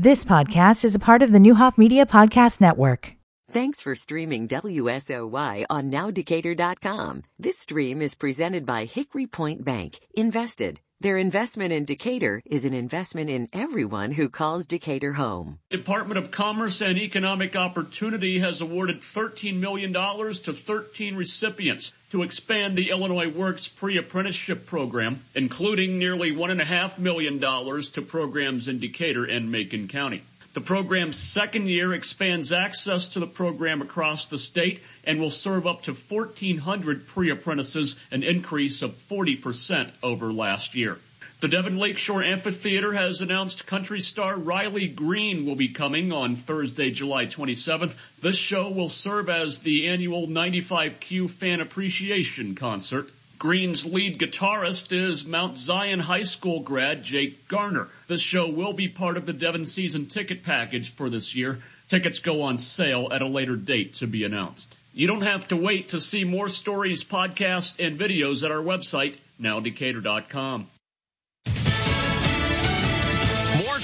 This podcast is a part of the Neuhoff Media Podcast Network. Thanks for streaming WSOY on nowdecatur.com. This stream is presented by Hickory Point Bank. Invested. Their investment in Decatur is an investment in everyone who calls Decatur home. Department of Commerce and Economic Opportunity has awarded $13 million to 13 recipients to expand the Illinois Works pre-apprenticeship program, including nearly $1.5 million to programs in Decatur and Macon County. The program's second year expands access to the program across the state and will serve up to 1,400 pre-apprentices, an increase of 40% over last year. The Devon Lakeshore Amphitheater has announced country star Riley Green will be coming on Thursday, July 27th. This show will serve as the annual 95Q Fan Appreciation Concert. Green's lead guitarist is Mount Zion High School grad Jake Garner. This show will be part of the Devon season ticket package for this year. Tickets go on sale at a later date to be announced. You don't have to wait to see more stories, podcasts, and videos at our website, nowdecatur.com.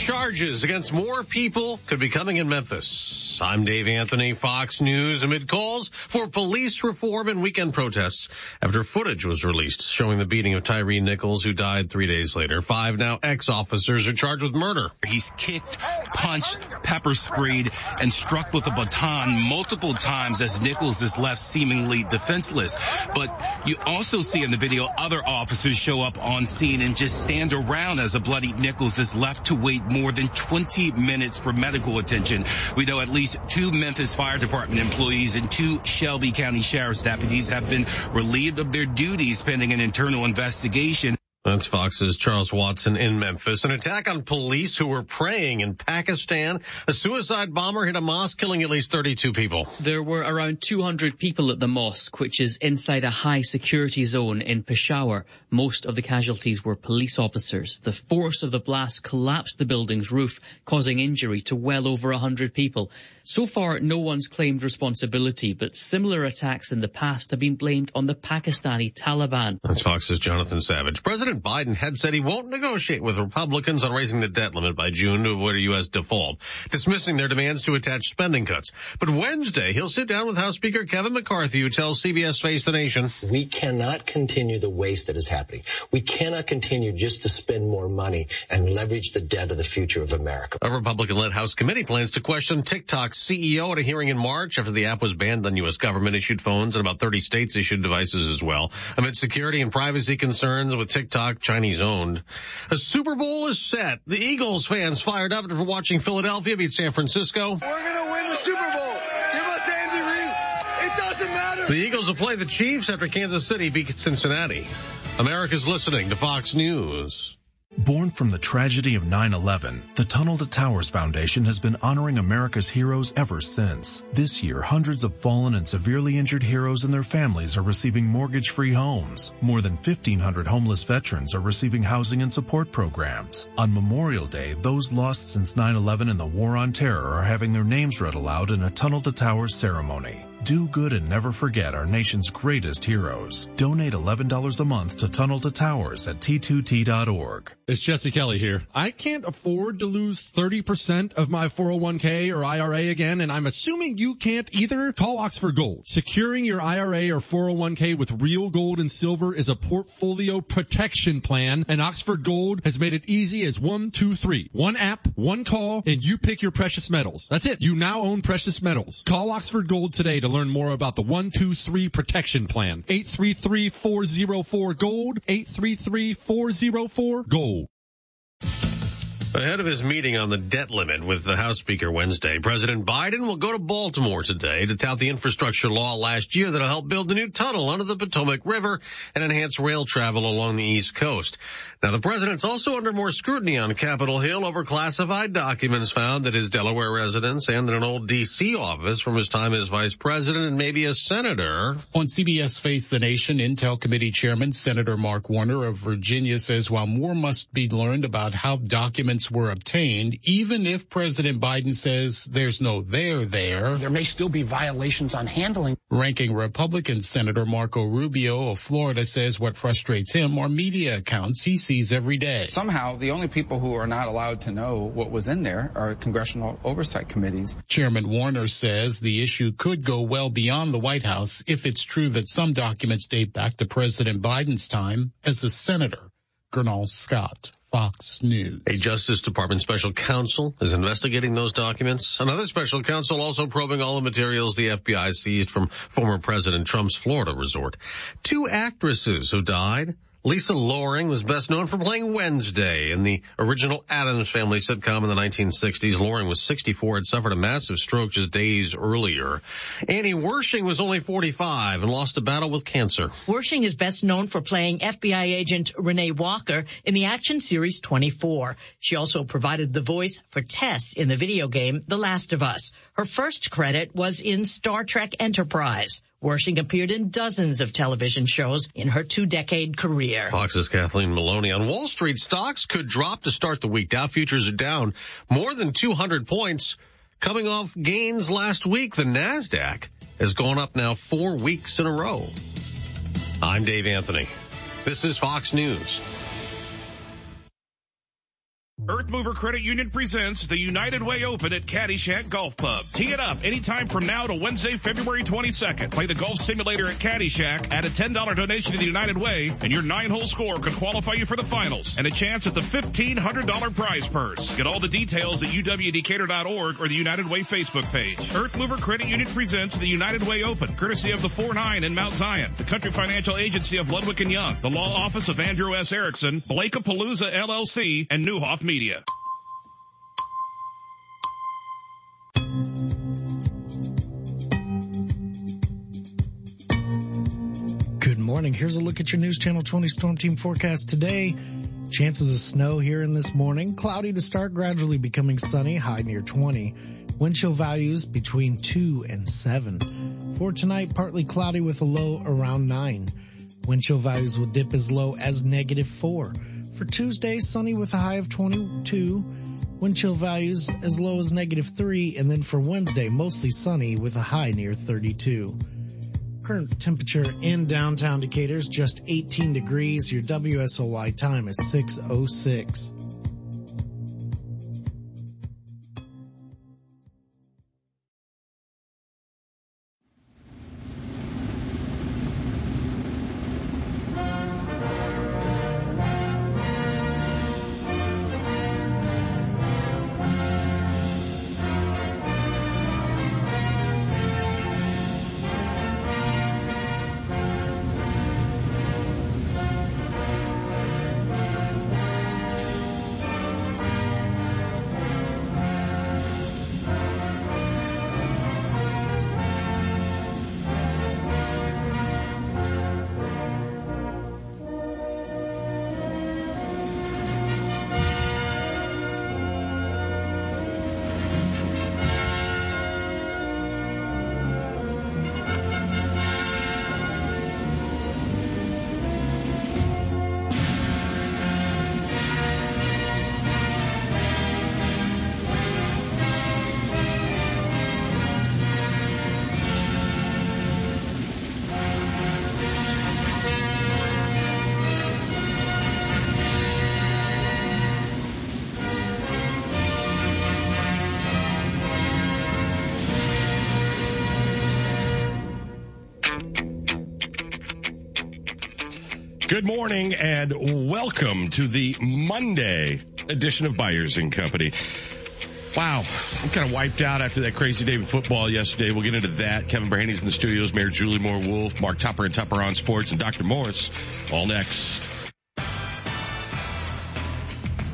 charges against more people could be coming in Memphis. I'm Dave Anthony, Fox News, amid calls for police reform and weekend protests after footage was released showing the beating of Tyre Nichols, who died three days later. Five now ex-officers are charged with murder. He's kicked, punched, pepper sprayed, and struck with a baton multiple times as Nichols is left seemingly defenseless. But you also see in the video other officers show up on scene and just stand around as a bloody Nichols is left to wait more than 20 minutes for medical attention. We know at least two Memphis Fire Department employees and two Shelby County Sheriff's deputies have been relieved of their duties pending an internal investigation. That's Fox's Charles Watson in Memphis. An attack on police who were praying in Pakistan. A suicide bomber hit a mosque, killing at least 32 people. There were around 200 people at the mosque, which is inside a high security zone in Peshawar. Most of the casualties were police officers. The force of the blast collapsed the building's roof, causing injury to well over 100 people. So far, no one's claimed responsibility, but similar attacks in the past have been blamed on the Pakistani Taliban. That's Fox's Jonathan Savage. President Biden had said he won't negotiate with Republicans on raising the debt limit by June to avoid a U.S. default, dismissing their demands to attach spending cuts. But Wednesday, he'll sit down with House Speaker Kevin McCarthy, who tells CBS Face the Nation. We cannot continue the waste that is happening. We cannot continue just to spend more money and leverage the debt of the future of America. A Republican-led House committee plans to question TikTok's CEO at a hearing in March after the app was banned on U.S. government-issued phones and about 30 states issued devices as well. Amid security and privacy concerns with TikTok, Chinese owned. A Super Bowl is set. The Eagles fans fired up after watching Philadelphia beat San Francisco. We're going to win the Super Bowl. Give us Andy Reid. It doesn't matter. The Eagles will play the Chiefs after Kansas City beat Cincinnati. America's listening to Fox News. Born from the tragedy of 9-11, the Tunnel to Towers Foundation has been honoring America's heroes ever since. This year, hundreds of fallen and severely injured heroes and their families are receiving mortgage-free homes. More than 1,500 homeless veterans are receiving housing and support programs. On Memorial Day, those lost since 9-11 and the War on Terror are having their names read aloud in a Tunnel to Towers ceremony. Do good and never forget our nation's greatest heroes. Donate $11 a month to Tunnel to Towers at T2T.org. It's Jesse Kelly here. I can't afford to lose 30% of my 401k or IRA again, and I'm assuming you can't either. Call Oxford Gold. Securing your IRA or 401k with real gold and silver is a portfolio protection plan, and Oxford Gold has made it easy as one, two, three. One app, one call, and you pick your precious metals. That's it. You now own precious metals. Call Oxford Gold today to learn more about the 123 protection plan. 833-404-GOLD, 833-404-GOLD. Ahead of his meeting on the debt limit with the House Speaker Wednesday, President Biden will go to Baltimore today to tout the infrastructure law last year that'll help build a new tunnel under the Potomac River and enhance rail travel along the East Coast. Now, the president's also under more scrutiny on Capitol Hill over classified documents found at his Delaware residence and in an old D.C. office from his time as vice president and maybe a senator. On CBS Face the Nation, Intel Committee Chairman Senator Mark Warner of Virginia says while more must be learned about how documents documents were obtained, even if President Biden says there's no there there. There may still be violations on handling. Ranking Republican Senator Marco Rubio of Florida says what frustrates him are media accounts he sees every day. Somehow, the only people who are not allowed to know what was in there are congressional oversight committees. Chairman Warner says the issue could go well beyond the White House if it's true that some documents date back to President Biden's time as a senator. Gernal Scott, Fox News. A Justice Department special counsel is investigating those documents. Another special counsel also probing all the materials the FBI seized from former President Trump's Florida resort. Two actresses who died Lisa Loring was best known for playing Wednesday in the original Addams Family sitcom in the 1960s. Loring was 64, had suffered a massive stroke just days earlier. Annie Wersching was only 45 and lost a battle with cancer. Wersching is best known for playing FBI agent Renee Walker in the action series 24. She also provided the voice for Tess in the video game The Last of Us. Her first credit was in Star Trek Enterprise. Wersching appeared in dozens of television shows in her two-decade career. Fox's Kathleen Maloney on Wall Street. Stocks could drop to start the week. Dow futures are down more than 200 points coming off gains last week. The NASDAQ has gone up now four weeks in a row. I'm Dave Anthony. This is Fox News. Earth Mover Credit Union presents the United Way Open at Caddyshack Golf Club. Tee it up anytime from now to Wednesday, February 22nd. Play the golf simulator at Caddyshack. Add a $10 donation to the United Way, and your nine-hole score could qualify you for the finals and a chance at the $1,500 prize purse. Get all the details at uwdecatur.org or the United Way Facebook page. Earth Mover Credit Union presents the United Way Open, courtesy of the 4-9 in Mount Zion, the Country Financial Agency of Ludwig and Young, the Law Office of Andrew S. Erickson, Blakapalooza LLC, and Neuhoff Media. Good morning. Here's a look at your News Channel 20 Storm Team forecast today. Chances of snow here in this morning. Cloudy to start, gradually becoming sunny, high near 20. Wind chill values between 2 and 7. For tonight, partly cloudy with a low around 9. Wind chill values will dip as low as negative 4. For Tuesday, sunny with a high of 22. Wind chill values as low as negative 3. And then for Wednesday, mostly sunny with a high near 32. Current temperature in downtown Decatur is just 18 degrees. Your WSOY time is 606. Good morning and welcome to the Monday edition of Byers and Company. Wow, I'm kind of wiped out after that crazy day of football yesterday. We'll get into that. Kevin Brandey's in the studios, Mayor Julie Moore Wolfe, Mark Tupper and Tupper on Sports, and Dr. Morris all next.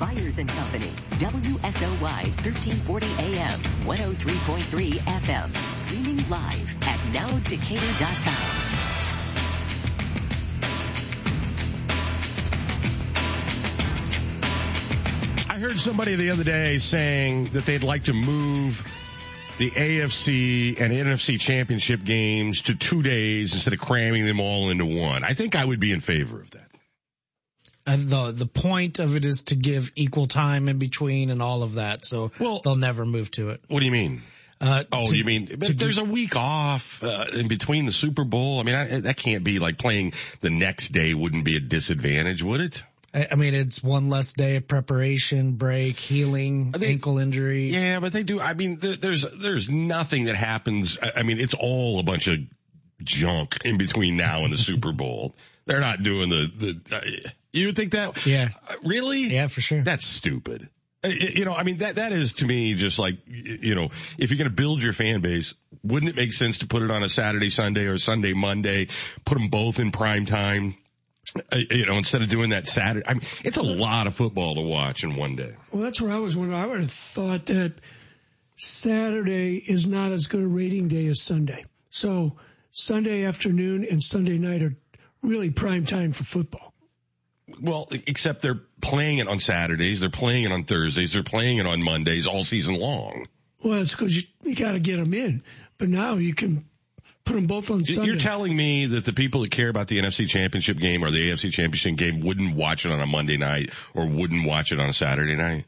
Byers and Company, WSOY 1340 AM, 103.3 FM, streaming live at nowdecatur.com. heard somebody the other day saying that they'd like to move the AFC and NFC championship games to two days instead of cramming them all into one. I think I would be in favor of that. Uh, the the point of it is to give equal time in between and all of that. So well, they'll never move to it. What do you mean? Uh, oh, to- you mean but there's a week off uh, in between the Super Bowl? I mean, I, that can't be like playing the next day wouldn't be a disadvantage, would it? I I mean, it's one less day of preparation, break, healing, ankle injury. Yeah, but they do. I mean, there, there's there's nothing that happens. I, I mean, it's all a bunch of junk in between now and the Super Bowl. They're not doing the the. Uh, you would think that? Yeah. Uh, really? Yeah, for sure. That's stupid. Uh, You know, I mean, that, that is to me just like, you know, if you're going to build your fan base, wouldn't it make sense to put it on a Saturday, Sunday or Sunday, Monday, put them both in prime time? Uh, you know, instead of doing that Saturday, I mean, it's a lot of football to watch in one day. Well, that's where I was wondering. I would have thought that Saturday is not as good a rating day as Sunday. So Sunday afternoon and Sunday night are really prime time for football. Well, except they're playing it on Saturdays, they're playing it on Thursdays, they're playing it on Mondays all season long. Well, it's because you, you got to get them in. But now you can put them both on Sunday. You're telling me that the people that care about the NFC Championship game or the AFC Championship game wouldn't watch it on a Monday night or wouldn't watch it on a Saturday night?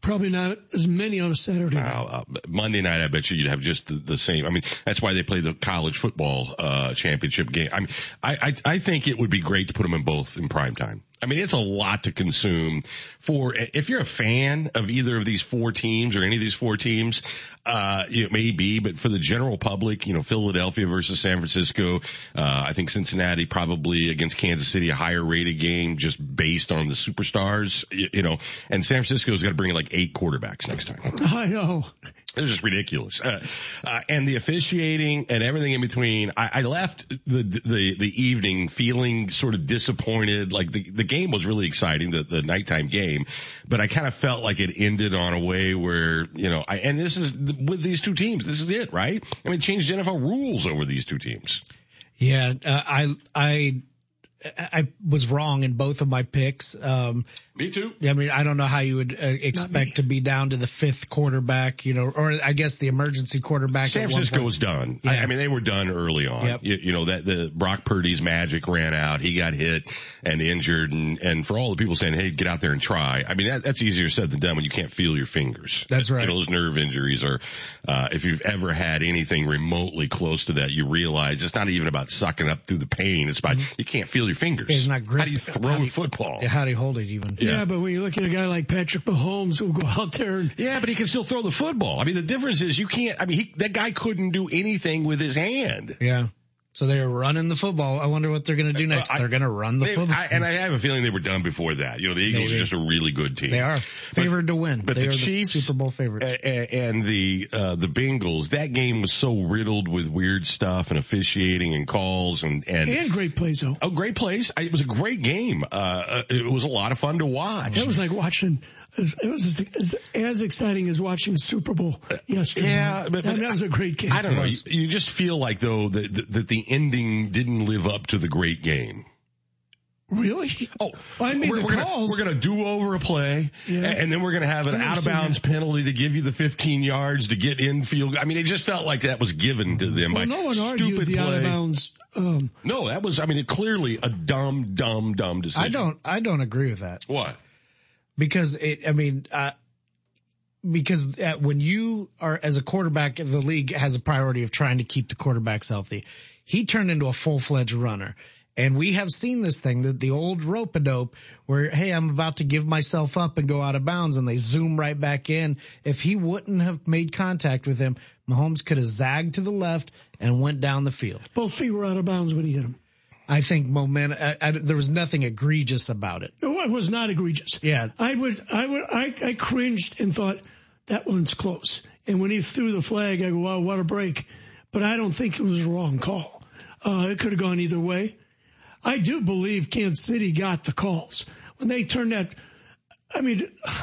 Probably not as many on a Saturday. night. Uh, Monday night, I bet you you'd have just the, the same. I mean, that's why they play the college football uh, championship game. I mean, I, I I think it would be great to put them in both in prime time. I mean, it's a lot to consume for if you're a fan of either of these four teams or any of these four teams. Uh, it may be, but for the general public, you know, Philadelphia versus San Francisco. Uh, I think Cincinnati probably against Kansas City a higher rated game just based on the superstars. You, you know, and San Francisco's got to bring like eight quarterbacks next time. I know. It's just ridiculous. Uh, uh, and the officiating and everything in between. I, I left the, the, the evening feeling sort of disappointed. Like the, the game was really exciting, the, the nighttime game, but I kind of felt like it ended on a way where, you know, I, and this is with these two teams. This is it, right? I mean, changed NFL rules over these two teams. Yeah, uh, I I I was wrong in both of my picks. Um, Me too. Yeah, I mean, I don't know how you would uh, expect to be down to the fifth quarterback, you know, or I guess the emergency quarterback. San at one Francisco was done. I, I mean, they were done early on. Yep. You, you know that the Brock Purdy's magic ran out. He got hit and injured, and and for all the people saying, "Hey, get out there and try," I mean that, that's easier said than done when you can't feel your fingers. That's right. You know, those nerve injuries are. Uh, if you've ever had anything remotely close to that, you realize it's not even about sucking up through the pain. It's about you can't feel your fingers. It's not grip. How do you throw How do a you- football? Yeah, how do you hold it even? Yeah. But when you look at a guy like Patrick Mahomes who'll go out there and Yeah, but he can still throw the football. I mean, the difference is you can't. I mean, he, that guy couldn't do anything with his hand. Yeah. So they're running the football. I wonder what they're going to do next. I- they're going to run the They- football. I, and I have a feeling they were done before that. You know, the Eagles Maybe. are just a really good team. They are favored to win. But they the are Chiefs, the Super Bowl favorites. a- a- and the uh, the Bengals, that game was so riddled with weird stuff and officiating and calls and and, and great plays though. oh, great plays. I- It was a great game. Uh, uh, it was a lot of fun to watch. It was like watching. It was as, as, as exciting as watching the Super Bowl yesterday. Yeah, but, that, but that was a great game. I don't know. You, you just feel like though that, that that the ending didn't live up to the great game. Really? Oh, I made we're, the we're gonna, calls. we're gonna do over a play, Yeah. and then we're gonna have an out of bounds that. penalty to give you the 15 yards to get in field. I mean, it just felt like that was given to them well, by no one argued stupid the play. out of bounds. Um, No, that was. I mean, it clearly a dumb, dumb, dumb decision. I don't. I don't agree with that What? Because it. I mean, uh, because uh, when you are as a quarterback, the league has a priority of trying to keep the quarterbacks healthy. He turned into a full fledged runner. And we have seen this thing, that the old rope a dope where, hey, I'm about to give myself up and go out of bounds and they zoom right back in. If he wouldn't have made contact with him, Mahomes could have zagged to the left and went down the field. both feet were out of bounds when he hit him. I think momentum, I, I, there was nothing egregious about it. No, it was not egregious. Yeah. I was, I would, I, I cringed and thought that one's close. And when he threw the flag, I go, wow, what a break. But I don't think it was a wrong call. Uh, it could have gone either way. I do believe Kansas City got the calls when they turned that. I mean,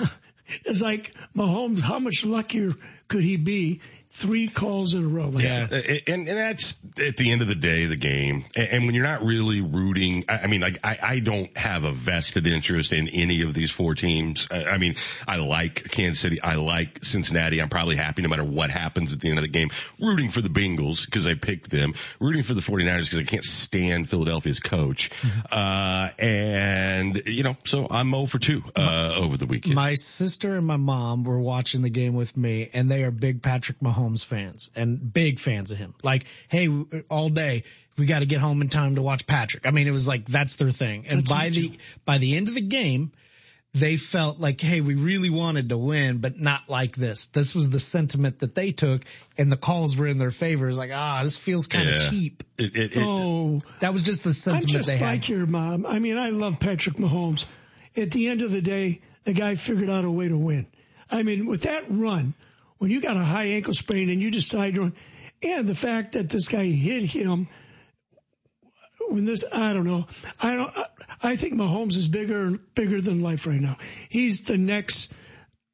it's like Mahomes. How much luckier could he be three calls in a row. Like yeah, and, and that's at the end of the day the game. And, and when you're not really rooting, I, I mean, like I, I don't have a vested interest in any of these four teams. I, I mean, I like Kansas City, I like Cincinnati. I'm probably happy no matter what happens at the end of the game. Rooting for the Bengals because I picked them. Rooting for the 49ers because I can't stand Philadelphia's coach. Mm-hmm. Uh, and you know, so I'm 0 for two uh, over the weekend. My sister and my mom were watching the game with me, and they are big Patrick Mahomes fans and big fans of him. Like, hey, all day we got to get home in time to watch Patrick. I mean, it was like that's their thing. And That's by the too. by the end of the game, they felt like, hey, we really wanted to win, but not like this. This was the sentiment that they took, and the calls were in their favor. It's like, ah, this feels kind of Yeah. cheap. It, it, it, oh, That was just the sentiment. I'm sentiment just they like had. your mom. I mean, I love Patrick Mahomes. At the end of the day, the guy figured out a way to win. I mean, with that run, when you got a high ankle sprain and you decide to and the fact that this guy hit him when this, I don't know. I don't, I think Mahomes is bigger, bigger than life right now. He's the next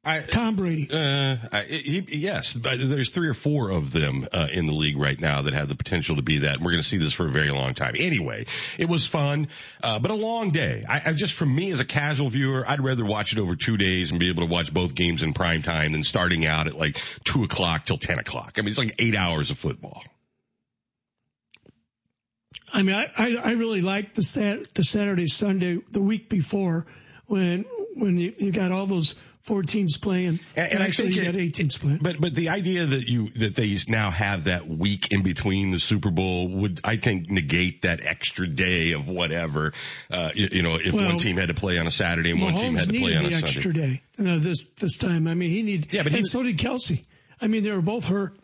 Tom Brady. Uh, I, he, yes, but there's three or four of them uh, in the league right now that have the potential to be that. And we're going to see this for a very long time. Anyway, it was fun, uh, but a long day. I, I just, for me as a casual viewer, I'd rather watch it over two days and be able to watch both games in prime time than starting out at like two o'clock till ten o'clock. I mean, it's like eight hours of football. I mean, I, I, I really like the sat, the Saturday, Sunday, the week before when, when you, you got all those four teams playing. And, and I actually think you got eight teams playing. But but the idea that you that they now have that week in between the Super Bowl would I think negate that extra day of whatever. Uh, you, you know, if Well, one team had to play on a Saturday and one team had to play on a the Sunday. extra day uh, this this time. I mean, he needed. Yeah, but and so did Kelce. I mean, they were both hurt.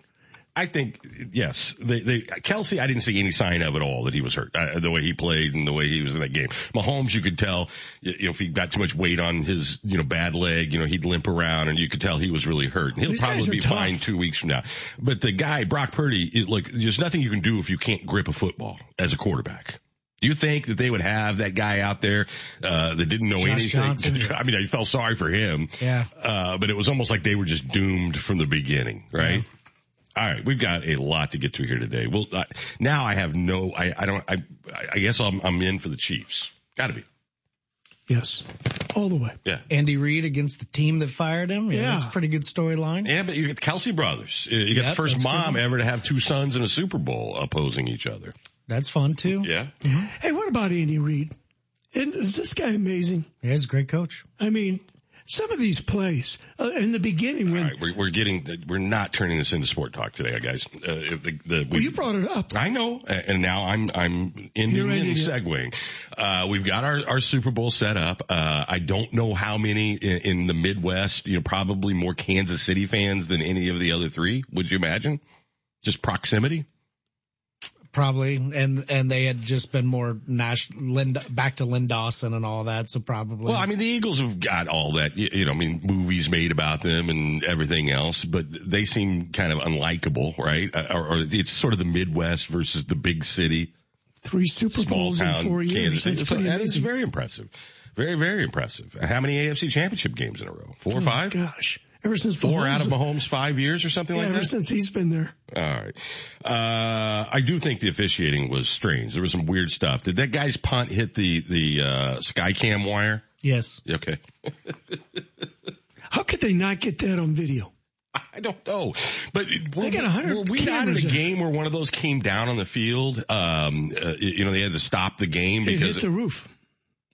I think yes, they, they Kelce. I didn't see any sign of at all that he was hurt. Uh, the way he played and the way he was in that game. Mahomes, you could tell. You know, if he got too much weight on his you know bad leg, you know he'd limp around, and you could tell he was really hurt. And he'll These probably be tough. fine two weeks from now. But the guy Brock Purdy, it, like there's nothing you can do if you can't grip a football as a quarterback. Do you think that they would have that guy out there uh, that didn't know Josh anything? Johnson? I mean, I felt sorry for him. Yeah. Uh, but it was almost like they were just doomed from the beginning, right? All right, we've got a lot to get to here today. Well, uh, now I have no, I, I don't, I, I guess I'm, I'm in for the Chiefs. Got to be. Yes, all the way. Yeah. Andy Reid against the team that fired him. Yeah, Yeah. that's a pretty good storyline. Yeah, but you get the Kelce brothers. Uh, You get Yep, the first mom good. ever to have two sons in a Super Bowl opposing each other. That's fun too. Yeah. Hey, what about Andy Reid? Isn't- Is this guy amazing? Yeah, he's a great coach. I mean, some of these plays uh, in the beginning when All right, we're, we're getting, we're not turning this into sport talk today, guys. Uh, if the, the, well, you brought it up. I know, and now I'm I'm You're and segueing. Uh, we've got our, our Super Bowl set up. Uh, I don't know how many in, in the Midwest. You know, probably more Kansas City fans than any of the other three. Would you imagine? Just proximity. Probably, and and they had just been more national, Lynn, back to Len Dawson and all that, so probably. Well, I mean, the Eagles have got all that. You, you know, I mean, movies made about them and everything else, but they seem kind of unlikable, right? Uh, Or, or it's sort of the Midwest versus the big city. Three Super small Bowls in four years. Kansas City. That's So that is very impressive. Very, very impressive. How many AFC championship games in a row? Four or Oh, five? Gosh, ever since Four out of Mahomes- Mahomes' five years or something Yeah, like that. ever since he's been there. All right. Uh, I do think the officiating was strange. There was some weird stuff. Did that guy's punt hit the, the, uh, sky cam wire? yes, Okay. How could they not get that on video? I don't know, but were, got were we not in a game where one of those came down on the field? Um, uh, you know, they had to stop the game because It because hit the roof.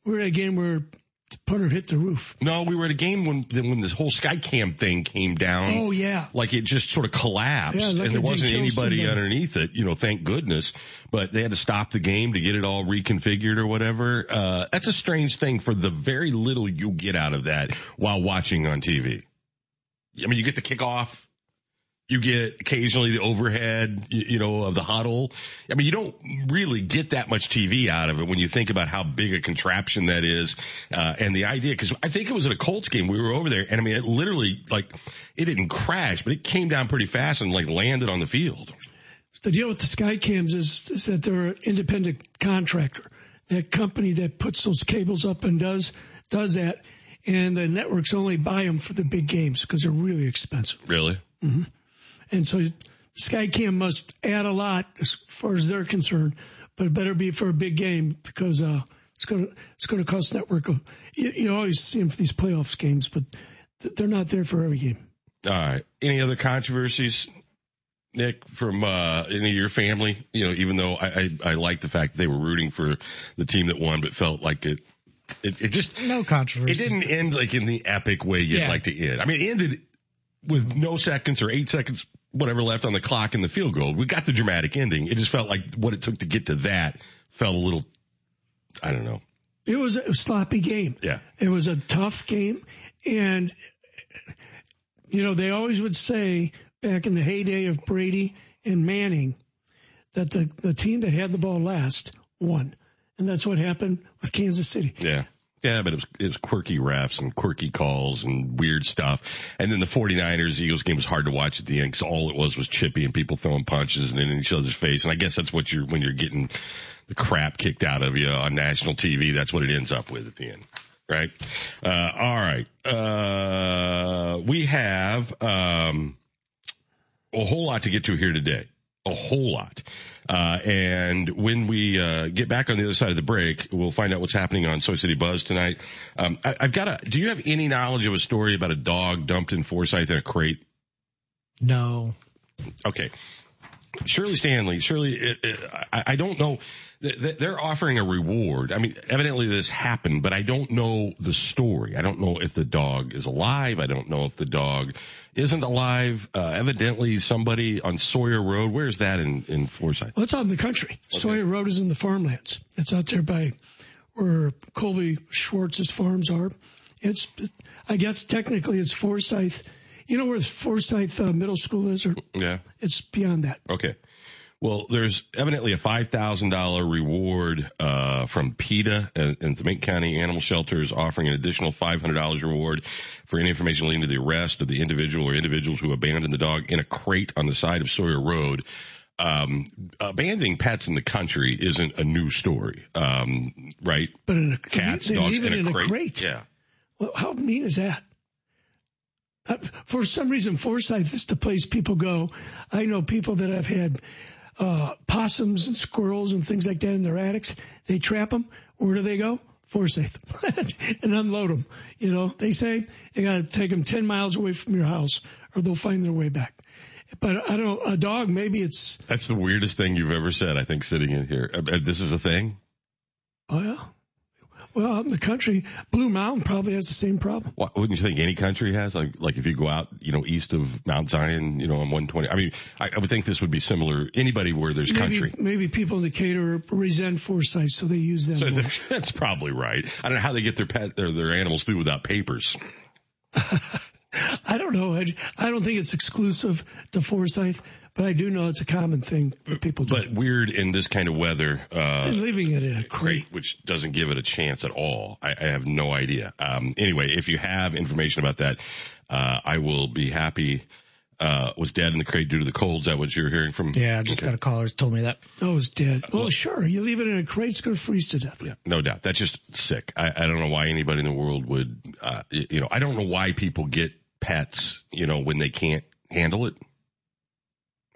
We're at a game where the punter hit the roof. no, we were at a game when when this whole Skycam thing came down. Oh yeah. like it just sort of collapsed Yeah, like and there wasn't anybody underneath it, you know, thank goodness. But they had to stop the game to get it all reconfigured or whatever. Uh, that's a strange thing for the very little you get out of that while watching on TV. I mean, you get the kickoff. You get occasionally the overhead, you, know, of the huddle. I mean, you don't really get that much TV out of it when you think about how big a contraption that is, uh, and the idea. Because I think it was at a Colts game. We were over there, and I mean, it literally like it didn't crash, but it came down pretty fast and like landed on the field. The deal with the Skycams is, is that they're an independent contractor. That company that puts those cables up and does does that, and the networks only buy them for the big games because they're really expensive. Really? And so Skycam must add a lot as far as they're concerned, but it better be for a big game because, uh, it's going to, it's going to cost network. You, you always see them for these playoffs games, but they're not there for every game. All right. Any other controversies, Nick, from uh, any of your family? You know, even though I, I, I like the fact that they were rooting for the team that won, but felt like it, it, it just no controversy. It didn't end like in the epic way you'd Yeah. like to end. I mean, it ended with no seconds or eight seconds, whatever left on the clock in the field goal. We got the dramatic ending. It just felt like what it took to get to that felt a little, I don't know. It was a sloppy game. Yeah. It was a tough game. And, you know, they always would say back in the heyday of Brady and Manning that the, the team that had the ball last won. And that's what happened with Kansas City. Yeah. Yeah, but it was, it was quirky refs and quirky calls and weird stuff. And then the 49ers Eagles game was hard to watch at the end because all it was was chippy and people throwing punches and in each other's face. And I guess that's what you're, when you're getting the crap kicked out of you on national TV, that's what it ends up with at the end. Right? Uh, all right. Uh, we have, um, a whole lot to get to here today. A whole lot. Uh, and when we, uh, get back on the other side of the break, we'll find out what's happening on Soy City Buzz tonight. Um, I, I've got a, do you have any knowledge of a story about a dog dumped in Forsyth in a crate? No. Okay. Shirley Stanley, Shirley, it, it, I, I don't know. Th- th- They're offering a reward. I mean, evidently this happened, but I don't know the story. I don't know if the dog is alive. I don't know if the dog isn't alive. Uh, evidently somebody on Sawyer Road, where's that in, in Forsyth? Well, it's out in the country. Sawyer Road is in the farmlands. It's out there by where Colby Schwartz's farms are. It's, I guess technically it's Forsyth. You know where Forsyth uh, Middle School is, or Yeah. it's beyond that. Okay. Well, there's evidently a five thousand dollar reward uh, from PETA and, and the Macon County Animal Shelter is offering an additional five hundred dollars reward for any information leading to the arrest of the individual or individuals who abandoned the dog in a crate on the side of Sawyer Road. Um, abandoning pets in the country isn't a new story, um, right? But in a Cats, they dogs leave it in, in a, a crate. crate. Yeah. Well, how mean is that? Uh, for some reason, Forsyth is the place people go. I know people that have had uh, possums and squirrels and things like that in their attics. They trap them. Where do they go? Forsyth and unload them. You know, they say you got to take them 10 miles away from your house or they'll find their way back. But I don't, a dog, maybe it's, That's the weirdest thing you've ever said, I think, sitting in here. Uh, uh, This is a thing? oh yeah. Well, out in the country, Blue Mound probably has the same problem. Why, wouldn't you think any country has? Like, like if you go out, you know, east of Mount Zion, you know, on 120. I mean, I, I would think this would be similar. Anybody where there's Maybe, country. maybe people in Decatur resent Forsyth, so they use them. So that's probably right. I don't know how they get their pet, their, their animals through without papers. I don't know. I, I don't think it's exclusive to Forsyth, but I do know it's a common thing that people do. But weird in this kind of weather, uh, and leaving it in a crate. crate, which doesn't give it a chance at all. I, I have no idea. Um, anyway, if you have information about that, uh, I will be happy. Uh, was dad in the crate due to the cold? Is that what you're hearing from? Yeah, I just got a caller who told me that. Oh, it's dead. Well, sure. You leave it in a crate, it's going to freeze to death. Yeah, no doubt. That's just sick. I, I don't know why anybody in the world would, uh, you know, I don't know why people get pets, you know, when they can't handle it.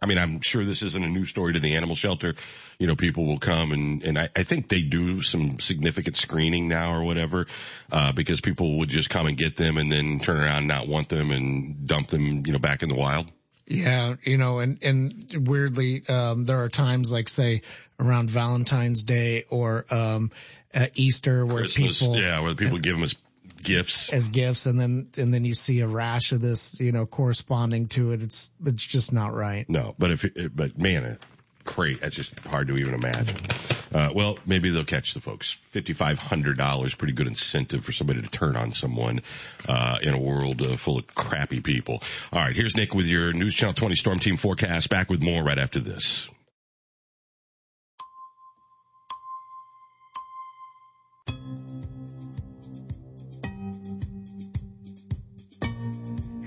I mean, I'm sure this isn't a new story to the animal shelter. You know, people will come and, and I, I think they do some significant screening now or whatever, uh, because people would just come and get them and then turn around and not want them and dump them, you know, back in the wild. Yeah, you know, and, and weirdly, um, there are times like say around Valentine's Day or, um, at Easter where Christmas, people, yeah, where people give them as gifts. as gifts and then, and then you see a rash of this, you know, corresponding to it. It's, it's just not right. No, but if, it, but man, a crate, that's just hard to even imagine. Uh, well, maybe they'll catch the folks. $5,500, pretty good incentive for somebody to turn on someone, uh, in a world uh, full of crappy people. All right, here's Nick with your News Channel 20 Storm Team forecast. Back with more right after this.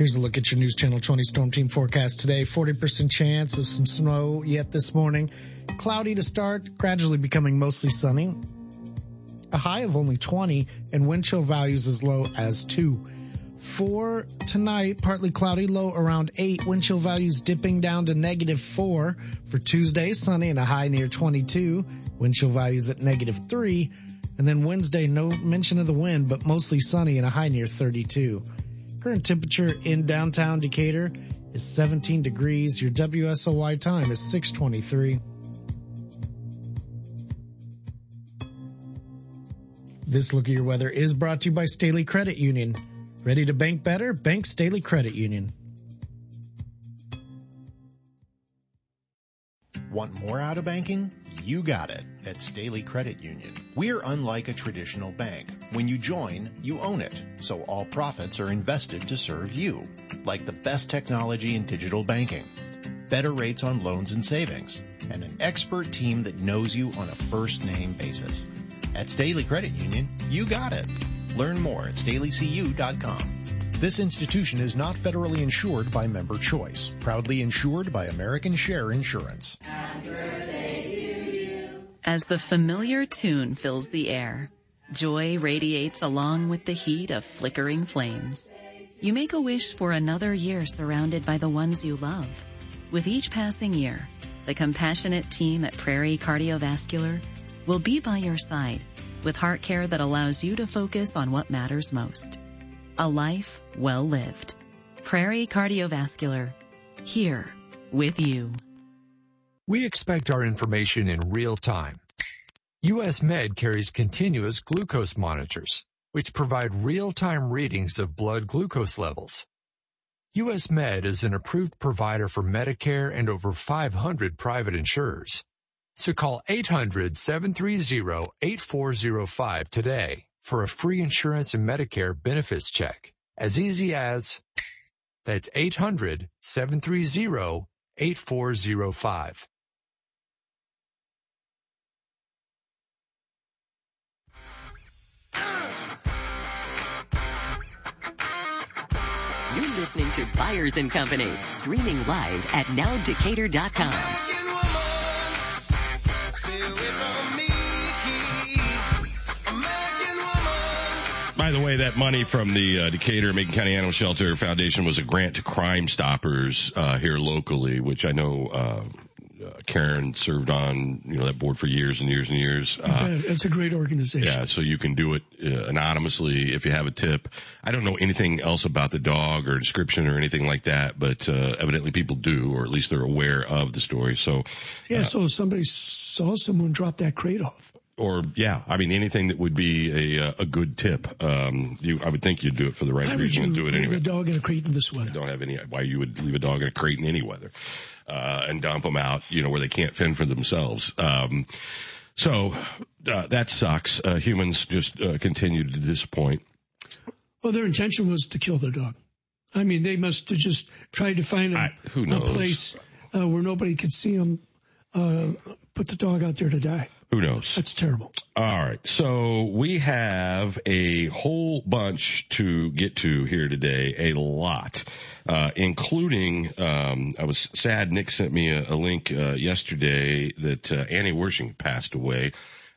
Here's a look at your News Channel 20 Storm Team forecast today. 40% chance of some snow yet this morning. Cloudy to start, gradually becoming mostly sunny. A high of only 20 and wind chill values as low as 2. For tonight, partly cloudy, low around 8. Wind chill values dipping down to negative 4. For Tuesday, sunny and a high near 22. Wind chill values at negative 3. And then Wednesday, no mention of the wind, but mostly sunny and a high near 32. Current temperature in downtown Decatur is 17 degrees. Your WSOY time is 623. This look at your weather is brought to you by Staley Credit Union. Ready to bank better? Bank Staley Credit Union. Want more out of banking? You got it at Staley Credit Union. We're unlike a traditional bank. When you join, you own it, so all profits are invested to serve you, like the best technology in digital banking, better rates on loans and savings, and an expert team that knows you on a first name basis. At Staley Credit Union, you got it. Learn more at staleycu.com. This institution is not federally insured by Member Choice, proudly insured by American Share Insurance. As the familiar tune fills the air, joy radiates along with the heat of flickering flames. You make a wish for another year surrounded by the ones you love. With each passing year, the compassionate team at Prairie Cardiovascular will be by your side with heart care that allows you to focus on what matters most. A life well lived. Prairie Cardiovascular. Here with you. We expect our information in real time. US Med carries continuous glucose monitors, which provide real-time readings of blood glucose levels. US Med is an approved provider for Medicare and over 500 private insurers. So call 800-730-8405 today for a free insurance and Medicare benefits check. As easy as that's 800-730-8405. Listening to Byers and Company, streaming live at nowdecatur.com. By the way, that money from the uh, Decatur Macon County Animal Shelter Foundation was a grant to Crime Stoppers uh, here locally, which I know uh, Karen served on you know that board for years and years and years. Uh, it's a great organization. Yeah, so you can do it uh, anonymously if you have a tip. I don't know anything else about the dog or description or anything like that, but uh, evidently people do, or at least they're aware of the story. So yeah, so somebody saw someone drop that crate off or yeah, I mean anything that would be a a good tip. Um, you, I would think you'd do it for the right why reason and do it leave anyway. a dog in a crate in this weather? I don't have any why you would leave a dog in a crate in any weather, uh, and dump them out, you know, where they can't fend for themselves. Um, so uh, that sucks. Uh, humans just uh, continue to disappoint. Well, their intention was to kill their dog. I mean, they must have just tried to find a, place uh, where nobody could see them. Uh, put the dog out there to die. Who knows? That's terrible. All right. So we have a whole bunch to get to here today, a lot, uh, including, um, I was sad Nick sent me a, a link, uh, yesterday that, uh, Annie Wersching passed away.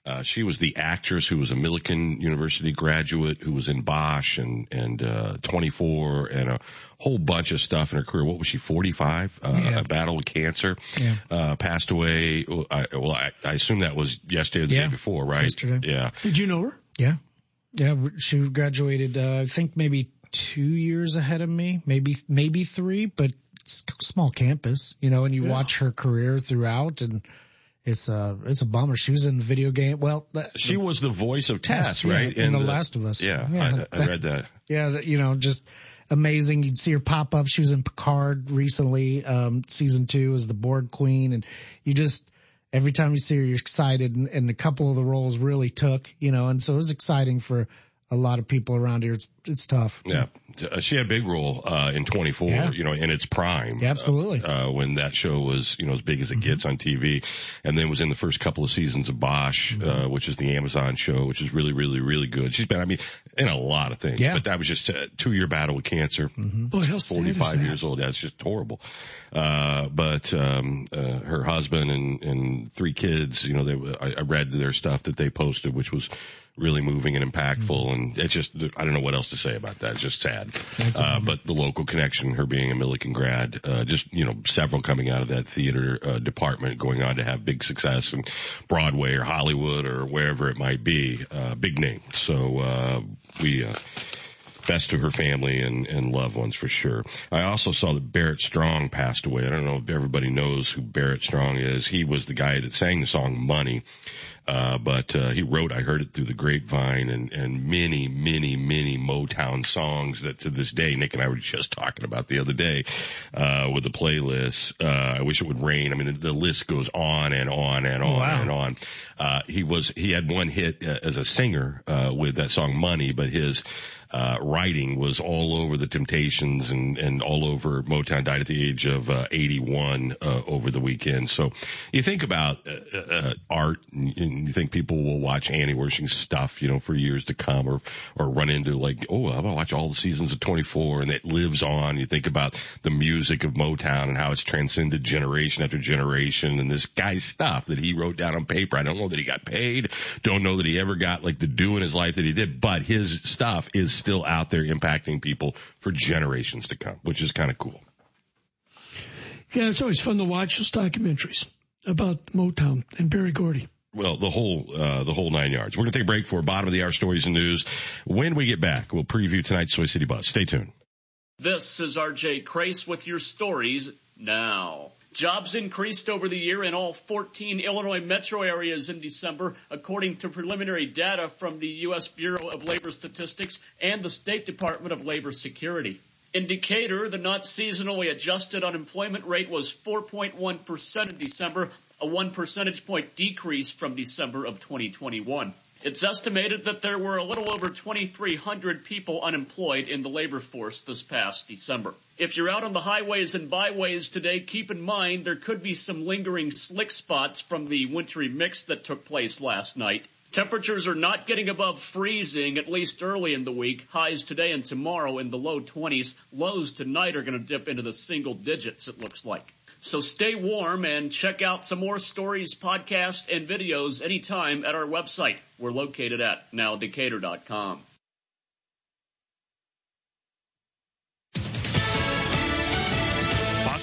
Uh, she was the actress who was a Millikin University graduate who was in Bosch and, and, uh, 24 and a whole bunch of stuff in her career. What was she, 45? Uh, Yeah. a battle with cancer. Yeah. Uh, passed away. I, well, I, I assume that was yesterday or the Yeah. day before, right? Yesterday. Yeah. Did you know her? Yeah. Yeah. She graduated, uh, I think maybe two years ahead of me, maybe, maybe three, but it's a small campus, you know, and you Yeah. watch her career throughout and it's a, it's a bummer. She was in video game. Well, that, She was the voice of Tess, Tess, yeah, right? in The Last of Us. Yeah, Yeah, I, I read that. yeah, you know, just amazing. You'd see her pop up. She was in Picard recently, um, season two as the Borg Queen. And you just, every time you see her, you're excited. And, and a couple of the roles really took, you know, and so it was exciting for a lot of people around here. It's, it's tough. Yeah, Uh, she had a big role uh, in 24. Yeah. You know, in its prime. Yeah, absolutely. Uh, when that show was, you know, as big as it gets on TV, and then was in the first couple of seasons of Bosch, uh, which is the Amazon show, which is really, really, really good. She's been, I mean, in a lot of things. Yeah. But that was just a two-year battle with cancer. Boy, how sad 45 years old. That's just horrible. Uh, but, um, uh, her husband and, and three kids, you know, they, I, I read their stuff that they posted, which was really moving and impactful. And it's just, I don't know what else to say about that. It's just sad. Uh, but the local connection, her being a Millikin grad, uh, just, you know, several coming out of that theater uh, department going on to have big success in Broadway or Hollywood or wherever it might be. Uh, big name. So, uh, we, uh, best to her family and, and loved ones for sure. I also saw that Barrett Strong passed away. I don't know if everybody knows who Barrett Strong is. He was the guy that sang the song Money. Uh, but, uh, he wrote, I heard it through the grapevine and, and many, many, many Motown songs that to this day, Nick and I were just talking about the other day, uh, with the playlist. Uh, I wish it would rain. I mean, the, the list goes on and on and on Wow. and on. Uh, he was, he had one hit uh, as a singer, uh, with that song Money, but his, uh, writing was all over the Temptations and, and all over Motown died at the age of, uh, 81, uh, over the weekend. So you think about, uh, uh, art and, you think people will watch Annie Wersching's stuff, you know, for years to come or, or run into like, oh, I'm gonna watch all the seasons of 24 and it lives on. You think about the music of Motown and how it's transcended generation after generation and this guy's stuff that he wrote down on paper. I don't know that he got paid. Don't know that he ever got like the do in his life that he did, but his stuff is still out there impacting people for generations to come, which is kind of cool. Yeah, it's always fun to watch those documentaries about Motown and Berry Gordy. Well, the whole, uh, the whole nine yards. We're going to take a break for bottom of the hour stories and news. When we get back, we'll preview tonight's Soy City Buzz. Stay tuned. This is RJ Crace with your stories now. Jobs increased over the year in all 14 Illinois metro areas in December, according to preliminary data from the U.S. Bureau of Labor Statistics and the State Department of Labor Security. In Decatur, the not seasonally adjusted unemployment rate was 4.1% in December, a one percentage point decrease from December of 2021. It's estimated that there were a little over 2,300 people unemployed in the labor force this past December. If you're out on the highways and byways today, keep in mind there could be some lingering slick spots from the wintry mix that took place last night. Temperatures are not getting above freezing, at least early in the week. Highs today and tomorrow in the low 20s. Lows tonight are going to dip into the single digits, it looks like. So stay warm and check out some more stories, podcasts, and videos anytime at our website. We're located at nowdecatur.com.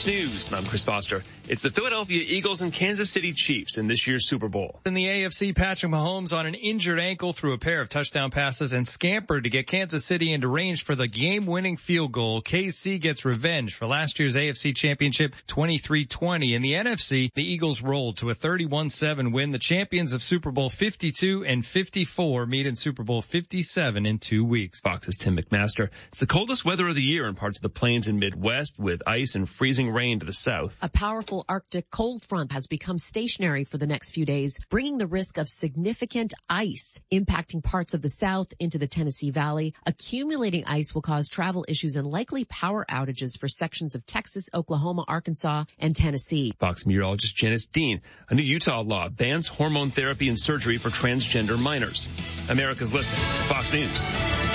Fox News. I'm Chris Foster. It's the Philadelphia Eagles and Kansas City Chiefs in this year's Super Bowl. In the AFC, Patrick Mahomes on an injured ankle threw a pair of touchdown passes and scampered to get Kansas City into range for the game-winning field goal. KC gets revenge for last year's AFC championship 23-20. In the NFC, the Eagles rolled to a 31-7 win. The champions of Super Bowl 52 and 54 meet in Super Bowl 57 in two weeks. Fox's Tim McMaster. It's the coldest weather of the year in parts of the plains and Midwest with ice and freezing rain to the south. A powerful Arctic cold front has become stationary for the next few days, bringing the risk of significant ice impacting parts of the south into the Tennessee Valley. Accumulating ice will cause travel issues and likely power outages for sections of Texas, Oklahoma, Arkansas, and Tennessee. Fox meteorologist Janice Dean. A new Utah law bans hormone therapy and surgery for transgender minors. America's listening. Fox News.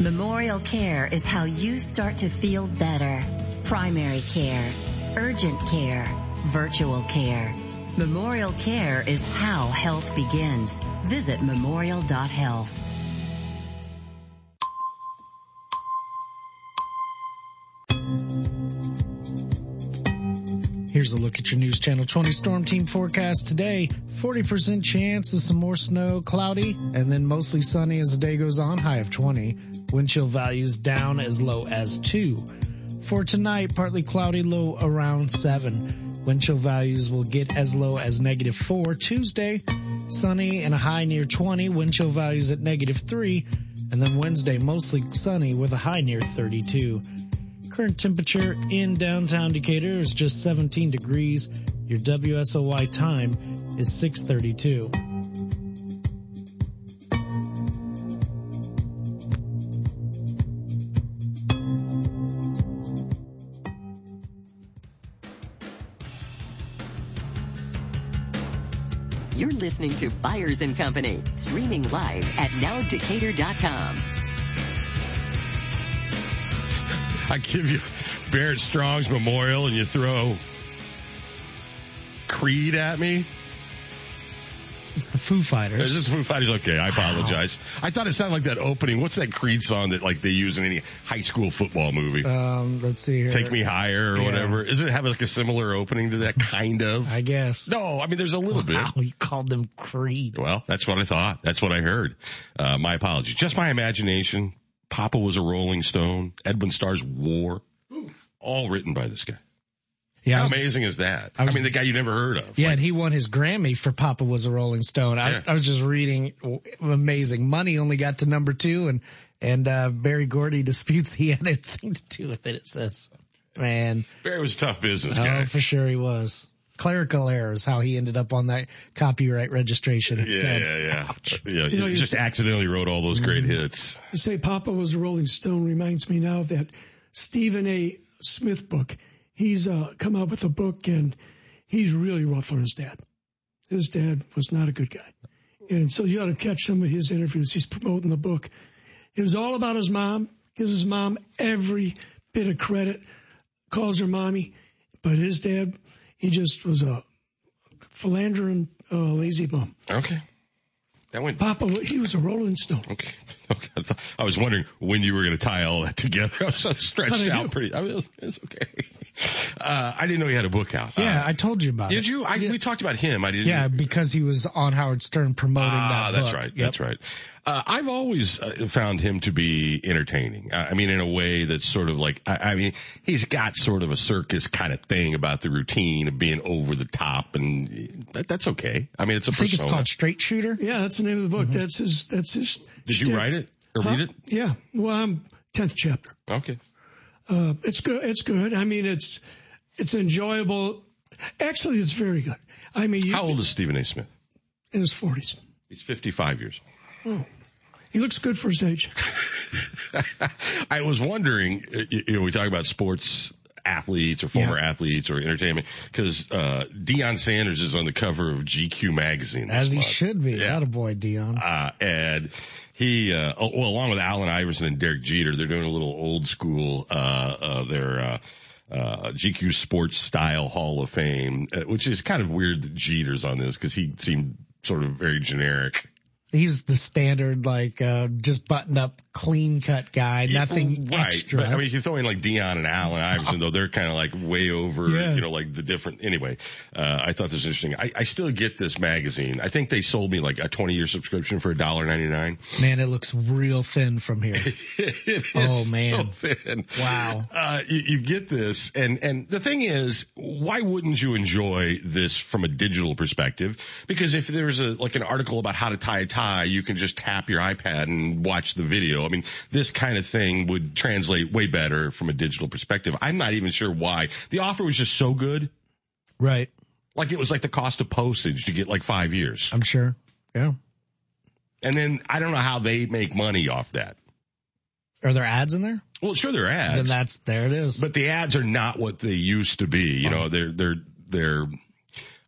Memorial care is how you start to feel better. Primary care, urgent care, virtual care. Memorial care is how health begins. Visit memorial.health. Here's a look at your News Channel 20 Storm Team forecast today. 40% chance of some more snow, cloudy, and then mostly sunny as the day goes on, high of 20. Wind chill values down as low as 2. For tonight, partly cloudy, low around 7. Wind chill values will get as low as negative 4. Tuesday, sunny and a high near 20. Wind chill values at negative 3. And then Wednesday, mostly sunny with a high near 32. Current temperature in downtown Decatur is just 17 degrees. Your WSOY time is 632. You're listening to Byers and Company, streaming live at nowdecatur.com. I give you Barrett Strong's memorial and you throw Creed at me. It's the Foo Fighters. Is the Foo Fighters? Okay, I apologize. I thought it sounded like that opening. What's that Creed song that like they use in any high school football movie? Um, let's see here. Take Me Higher or Yeah. whatever. Does it have like a similar opening to that kind of? I guess. No, I mean there's a little bit. Wow, you called them Creed. Well, that's what I thought. That's what I heard. Uh, my apologies. Just my imagination. Papa was a Rolling Stone. Edwin Starr's War. All written by this guy. Yeah, How was- amazing is that? I, I mean, the guy you never heard of. Yeah, and he won his Grammy for Papa was a Rolling Stone. I, Yeah. I was just reading, amazing. Money only got to number two, and and uh, Berry Gordy disputes he had anything to do with it. It says, man, Barry was a tough business oh guy. for sure he was. Clerical errors, how he ended up on that copyright registration. It Yeah, said, yeah, yeah. Yeah, You know, he you just said- accidentally wrote all those great hits. You say Papa was a Rolling Stone reminds me now of that Stephen A. Smith book. He's uh, come out with a book and he's really rough on his dad. His dad was not a good guy. And so you ought to catch some of his interviews. He's promoting the book. It was all about his mom, gives his mom every bit of credit, calls her mommy. But his dad, he just was a philandering, uh, lazy bum. Okay. That went. Papa, he was a Rolling Stone. Okay. Okay. I was wondering when you were going to tie all that together. I was so stretched out pretty. I mean, it's okay. Uh, I didn't know he had a book out. Yeah, Uh, I told you about did it. Did you? I, We talked about him. I didn't. Yeah, because he was on Howard Stern promoting Ah, that that's book. right. Yep. That's right. Uh, I've always uh, found him to be entertaining. I I mean, in a way that's sort of like, I, I mean, he's got sort of a circus kind of thing about the routine of being over the top, and that, that's okay. I mean, it's a I think it's called Straight Shooter. Yeah, that's the name of the book. That's his. That's his. Did you write it or Huh? read it? Yeah. Well, I'm tenth chapter. Okay. Uh, it's good. It's good. I mean, it's it's enjoyable. Actually, it's very good. I mean, you, How old is Stephen A. Smith? in his forties. He's 55 years old. Oh, he looks good for his age. I was wondering, you know, we talk about sports athletes or former athletes or entertainment because uh, Deion Sanders is on the cover of GQ magazine. As he month. should be. Yeah. boy, Deion. Uh, and he, uh, oh, well, along with Allen Iverson and Derek Jeter, they're doing a little old school, uh, uh, their, uh, uh, GQ Sports Style Hall of Fame, uh, which is kind of weird that Jeter's on this because he seemed sort of very generic. He's the standard, like, uh, just buttoned up, clean cut guy, nothing right. extra. But I mean, throw in like Deion and Allen Iverson, though, they're kind of like way over, Yeah. you know, like the different. Anyway, uh, I thought this was interesting. I, I still get this magazine. I think they sold me like a 20 year subscription for a dollar ninety nine. Man, it looks real thin from here. oh man. thin. Wow. Uh, you, you get this, and and the thing is, why wouldn't you enjoy this from a digital perspective? Because if there's a like an article about how to tie a tie, you can just tap your iPad and watch the video. I mean, this kind of thing would translate way better from a digital perspective. I'm not even sure why. The offer was just so good. Right. Like it was like the cost of postage to get like five years. I'm sure. Yeah. And then I don't know how they make money off that. Are there ads in there? Well, sure, there are ads. Then that's, there it is. But the ads are not what they used to be. You know, they're, they're, they're,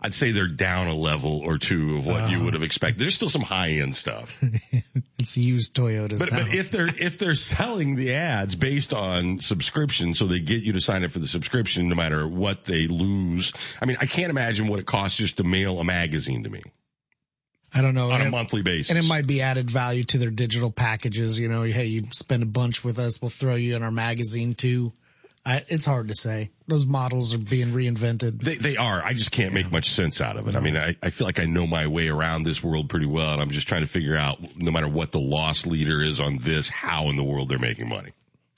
I'd say they're down a level or two of what you Oh. would have expected. There's still some high end stuff. it's used Toyotas But, but if they're, if they're selling the ads based on subscription, so they get you to sign up for the subscription no matter what they lose. I mean, I can't imagine what it costs just to mail a magazine to me I don't know. on a it- monthly basis. And it might be added value to their digital packages. You know, hey, you spend a bunch with us, we'll throw you in our magazine too. I, it's hard to say. Those models are being reinvented. They, they are. I just can't make much sense out of it. I mean, I, I feel like I know my way around this world pretty well, and I'm just trying to figure out, no matter what the loss leader is on this, how in the world they're making money.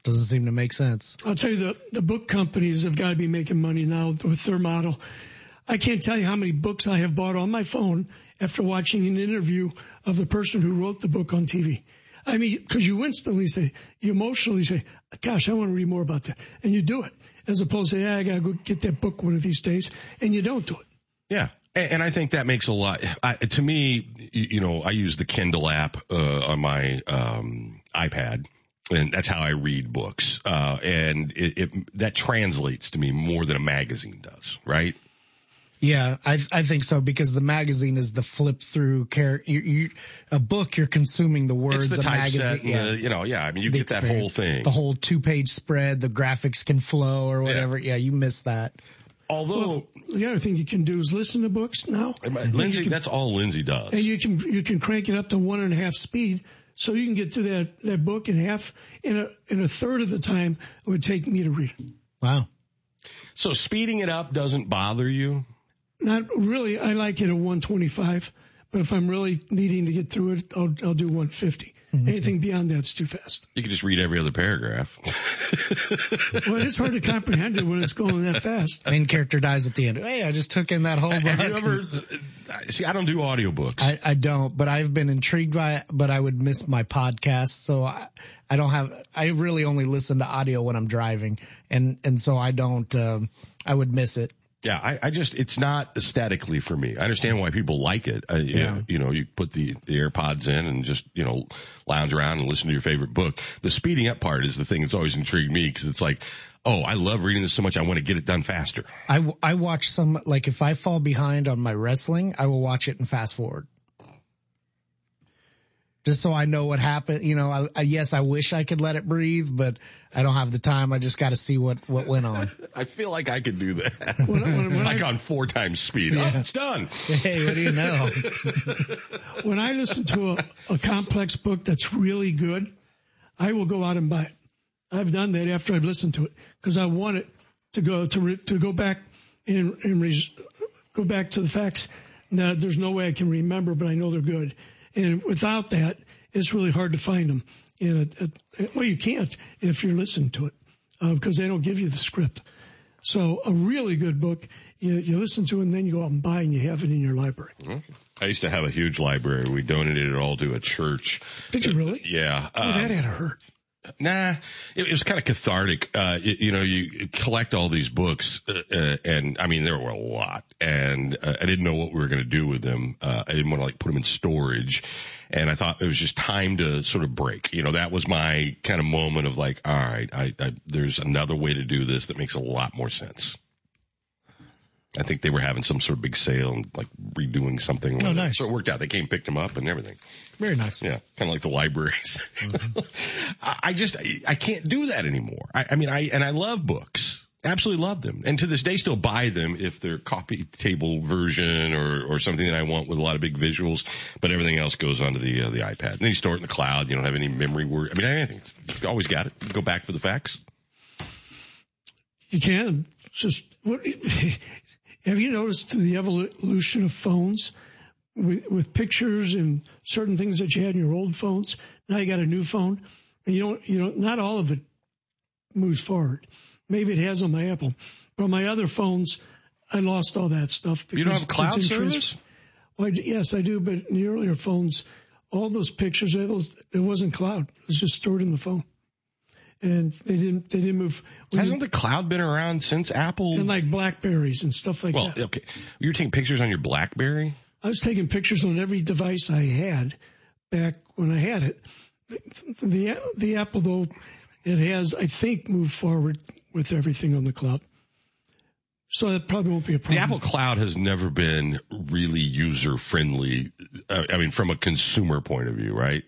Doesn't seem to make sense. I'll tell you, the, the book companies have got to be making money now with their model. I can't tell you how many books I have bought on my phone after watching an interview of the person who wrote the book on TV. I mean, because you instantly say, you emotionally say, gosh, I want to read more about that. And you do it. As opposed to, yeah, I got to go get that book one of these days. And you don't do it. Yeah. And, I think that makes a lot, I, to me, you, you know, I use the Kindle app, uh, on my, um, iPad. And that's how I read books. Uh, and it, it, that translates to me more than a magazine does, right? Yeah, I I think so because the magazine is the flip through care. You, you a book you're consuming the words. It's the a magazine, and the, you know, yeah, I mean, you The get that whole thing. The whole two page spread, the graphics can flow or whatever. Yeah, you miss that. Although well, the other thing you can do is listen to books now. Lindsay, can, that's all Lindsay does. And you can you can crank it up to one and a half speed, so you can get through that that book in half in a in a third of the time it would take me to read. It. Wow. So speeding it up doesn't bother you? Not really. I like it at 125, but if I'm really needing to get through it, I'll I'll do 150. Mm-hmm. Anything beyond that's too fast. You can just read every other paragraph. well, it's hard to comprehend it when it's going that fast. Main character dies at the end. Hey, I just took in that whole book. Have you ever? See, I don't do audiobooks. I, I don't, but I've been intrigued by it. But I would miss my podcast, so I, I don't have. I really only listen to audio when I'm driving, and and so I don't. Um, I would miss it. Yeah, I, I, just, it's not aesthetically for me. I understand why people like it. Uh, yeah. You know, you put the, the AirPods in and just, you know, lounge around and listen to your favorite book. The speeding up part is the thing that's always intrigued me because it's like, oh, I love reading this so much. I want to get it done faster. I, I watch some, like if I fall behind on my wrestling, I will watch it and fast forward just so I know what happened. You know, I, I, yes, I wish I could let it breathe, but I don't have the time. I just got to see what what went on. I feel like I could do that. When, when, when like I, on four times speed. Yeah. Oh, it's done. Hey, what do you know? when I listen to a, a complex book that's really good, I will go out and buy it. I've done that after I've listened to it because I want it to go to re, to go back and, and re, go back to the facts. Now, there's no way I can remember, but I know they're good and without that, it's really hard to find them. In a, a, well, you can't if you're listening to it uh, because they don't give you the script. So a really good book, you, you listen to it and then you go out and buy and you have it in your library. I used to have a huge library. We donated it all to a church. Did you really? Yeah. Oh, um, that had to hurt. Nah, it, it was kind of cathartic. Uh, you, you, know, you collect all these books, uh, uh, and I mean, there were a lot, and uh, I didn't know what we were going to do with them. Uh, I didn't want to like put them in storage, and I thought it was just time to sort of break. You know, that was my kind of moment of like, all right, I, I, there's another way to do this that makes a lot more sense. I think they were having some sort of big sale and like redoing something. Oh, nice. So it worked out. They came, picked them up and everything. Very nice. Yeah. Kind of like the libraries. Mm-hmm. I just, I can't do that anymore. I, I mean, I, and I love books. Absolutely love them. And to this day still buy them if they're coffee table version or, or something that I want with a lot of big visuals, but everything else goes onto the, uh, the iPad. And then you store it in the cloud. You don't have any memory word. I mean, anything. You always got it. Go back for the facts. You can. just what, Have you noticed the evolution of phones with, with, pictures and certain things that you had in your old phones? Now you got a new phone, and you don't, you know, not all of it moves forward. Maybe it has on my Apple, but on my other phones, I lost all that stuff. You don't have cloud service? Well, I, yes, I do, but in the earlier phones, all those pictures, it, was, it wasn't cloud. It was just stored in the phone and they didn't they didn't move. Hasn't the cloud been around since Apple? And like Blackberries and stuff like well, that. Well, okay, you were taking pictures on your BlackBerry. I was taking pictures on every device I had back when I had it. The the Apple though, it has I think moved forward with everything on the cloud. So that probably won't be a problem. The Apple Cloud has never been really user friendly. Uh, I mean, from a consumer point of view, right?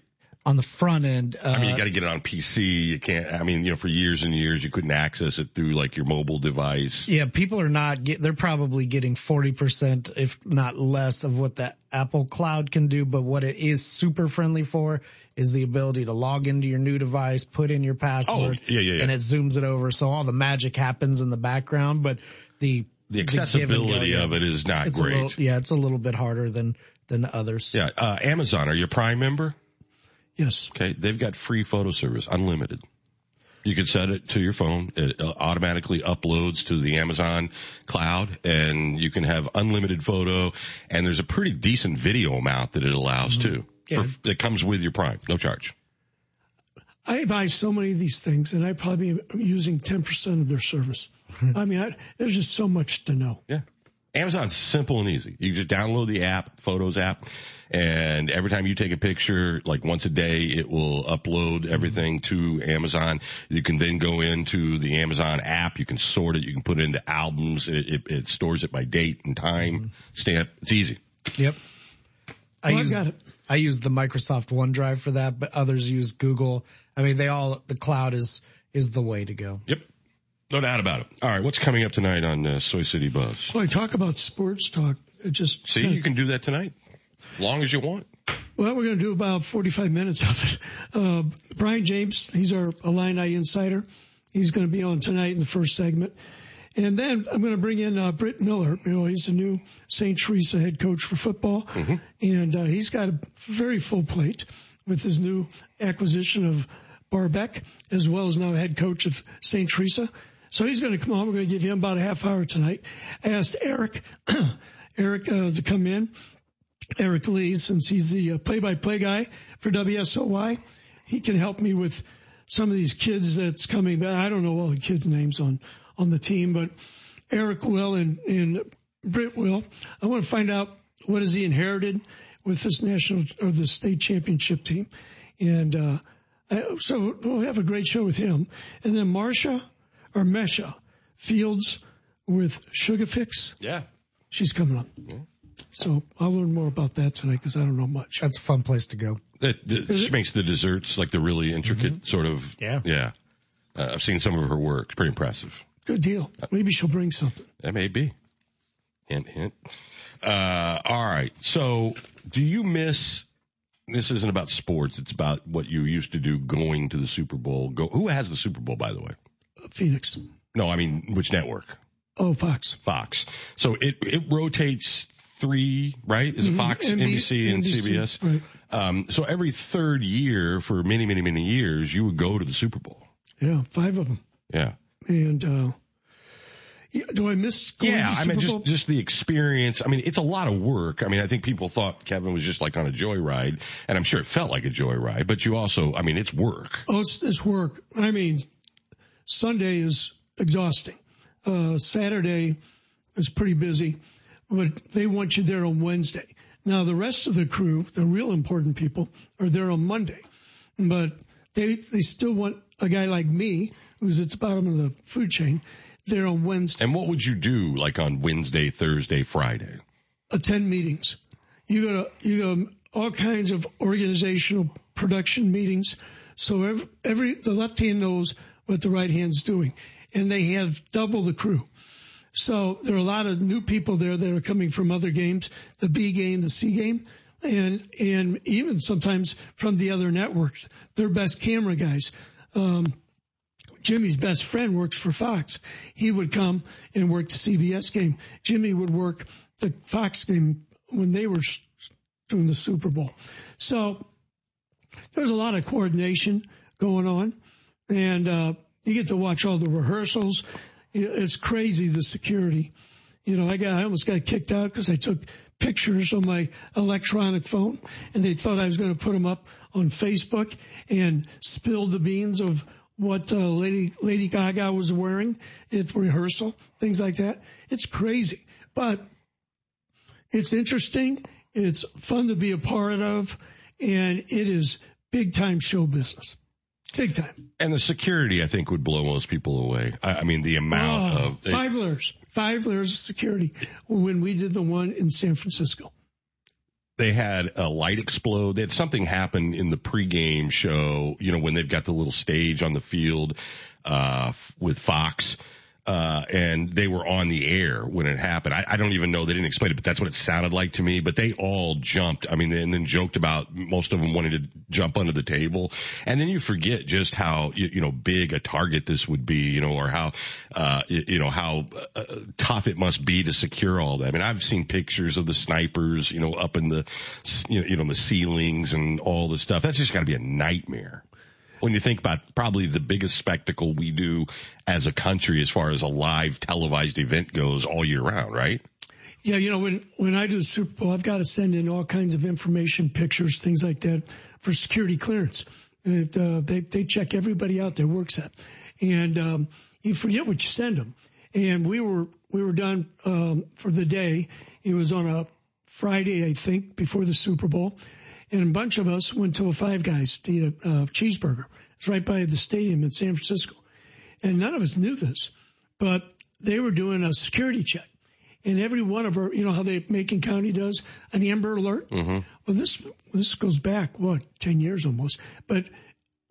On the front end. Uh, I mean, you got to get it on PC. You can't. I mean, you know, for years and years, you couldn't access it through like your mobile device. Yeah, people are not. Get, they're probably getting forty percent, if not less, of what that Apple Cloud can do. But what it is super friendly for is the ability to log into your new device, put in your password, oh, yeah, yeah, yeah. and it zooms it over, so all the magic happens in the background. But the the accessibility the of it is not great. Little, yeah, it's a little bit harder than than others. Yeah, uh, Amazon, are you a Prime member? Yes. Okay. They've got free photo service, unlimited. You can set it to your phone. It uh, automatically uploads to the Amazon cloud and you can have unlimited photo and there's a pretty decent video amount that it allows mm-hmm. too. Yeah. For, that comes with your prime, no charge. I buy so many of these things and I probably am using 10% of their service. Mm-hmm. I mean, I, there's just so much to know. Yeah. Amazon's simple and easy. You just download the app, Photos app, and every time you take a picture, like once a day, it will upload everything to Amazon. You can then go into the Amazon app. You can sort it. You can put it into albums. It, it, it stores it by date and time mm-hmm. stamp. It's easy. Yep. I well, use, I got it. I use the Microsoft OneDrive for that, but others use Google. I mean, they all, the cloud is, is the way to go. Yep. No doubt about it. All right, what's coming up tonight on uh, Soy City Buzz? Well, I talk about sports talk. It just See, you can do that tonight, long as you want. Well, we're going to do about 45 minutes of it. Uh, Brian James, he's our Illini insider. He's going to be on tonight in the first segment. And then I'm going to bring in uh, Britt Miller. You know, he's the new St. Teresa head coach for football. Mm-hmm. And uh, he's got a very full plate with his new acquisition of Barbeck, as well as now head coach of St. Teresa. So he's going to come on. We're going to give him about a half hour tonight. I asked Eric, Eric uh, to come in. Eric Lee, since he's the uh, play-by-play guy for WSOY, he can help me with some of these kids that's coming back. I don't know all the kids' names on on the team, but Eric will and and Britt will. I want to find out what has he inherited with this national or the state championship team, and uh, I, so we'll have a great show with him. And then Marsha or Mesha Fields with Sugar Fix. Yeah, she's coming on. Yeah. So I'll learn more about that tonight because I don't know much. That's a fun place to go. That, that she makes the desserts like the really intricate sort of. Yeah. Yeah. Uh, I've seen some of her work. It's pretty impressive. Good deal. Maybe she'll bring something. That may be. Hint, hint. Uh, all right. So, do you miss? This isn't about sports. It's about what you used to do going to the Super Bowl. Go. Who has the Super Bowl, by the way? Phoenix. No, I mean which network? Oh, Fox. Fox. So it it rotates three, right? Is it Mhm. Fox, NB- NBC, and NBC, CBS? right. Um, so every third year for many, many, many years, you would go to the Super Bowl. Yeah, five of them. Yeah. And uh, yeah, do I miss? Going Yeah, to I Super mean, just just the experience. I mean, it's a lot of work. I mean, I think people thought Kevin was just like on a joyride, and I'm sure it felt like a joyride. But you also, I mean, it's work. Oh, it's, it's work. I mean, Sunday is exhausting. Uh, Saturday is pretty busy, but they want you there on Wednesday. Now, the rest of the crew, the real important people, are there on Monday, but they they still want a guy like me, who's at the bottom of the food chain, there on Wednesday. And what would you do like on Wednesday, Thursday, Friday? attend meetings. You go to you go to all kinds of organizational production meetings. So every, every the left hand knows what the right hand's doing, and they have double the crew. So there are a lot of new people there that are coming from other games, the B game, the C game, and and even sometimes from the other networks. Their best camera guys. Um, Jimmy's best friend works for Fox. He would come and work the CBS game. Jimmy would work the Fox game when they were doing the Super Bowl. So there's a lot of coordination going on, and uh, you get to watch all the rehearsals. It's crazy the security. You know, I got I almost got kicked out because I took pictures on my electronic phone, and they thought I was going to put them up on Facebook and spill the beans of what uh, Lady Lady Gaga was wearing at rehearsal, things like that. It's crazy, but it's interesting. It's fun to be a part of, and it is big time show business. Big time. And the security, I think, would blow most people away. I, I mean, the amount Oh, of five layers, five layers of security when we did the one in San Francisco. they had a light explode. They had something happen in the pregame show, you know, when they've got the little stage on the field, uh, with Fox. Uh, and they were on the air when it happened. I, I don't even know. They didn't explain it, but that's what it sounded like to me. But they all jumped. I mean, and then joked about most of them wanting to jump under the table. And then you forget just how, you, you know, big a target this would be, you know, or how, uh, you, know, how uh, tough it must be to secure all that. I mean, I've seen pictures of the snipers, you know, up in the, you know, you know, the ceilings and all the stuff. That's just got to be a nightmare when you think about probably the biggest spectacle we do as a country as far as a live televised event goes all year round, right? Yeah, you know, when, when I do the Super Bowl, I've got to send in all kinds of information, pictures, things like that for security clearance. And, uh, they, they check everybody out that works at. And, um, you forget what you send them. And we were, we were done, um, for the day. It was on a Friday, I think, before the Super Bowl. And a bunch of us went to a Five Guys to eat a uh, cheeseburger. It's right by the stadium in San Francisco. And none of us knew this, but they were doing a security check. And every one of our, you know how they Macon County does an Amber Alert. Mm-hmm. Well, this this goes back what ten years almost, but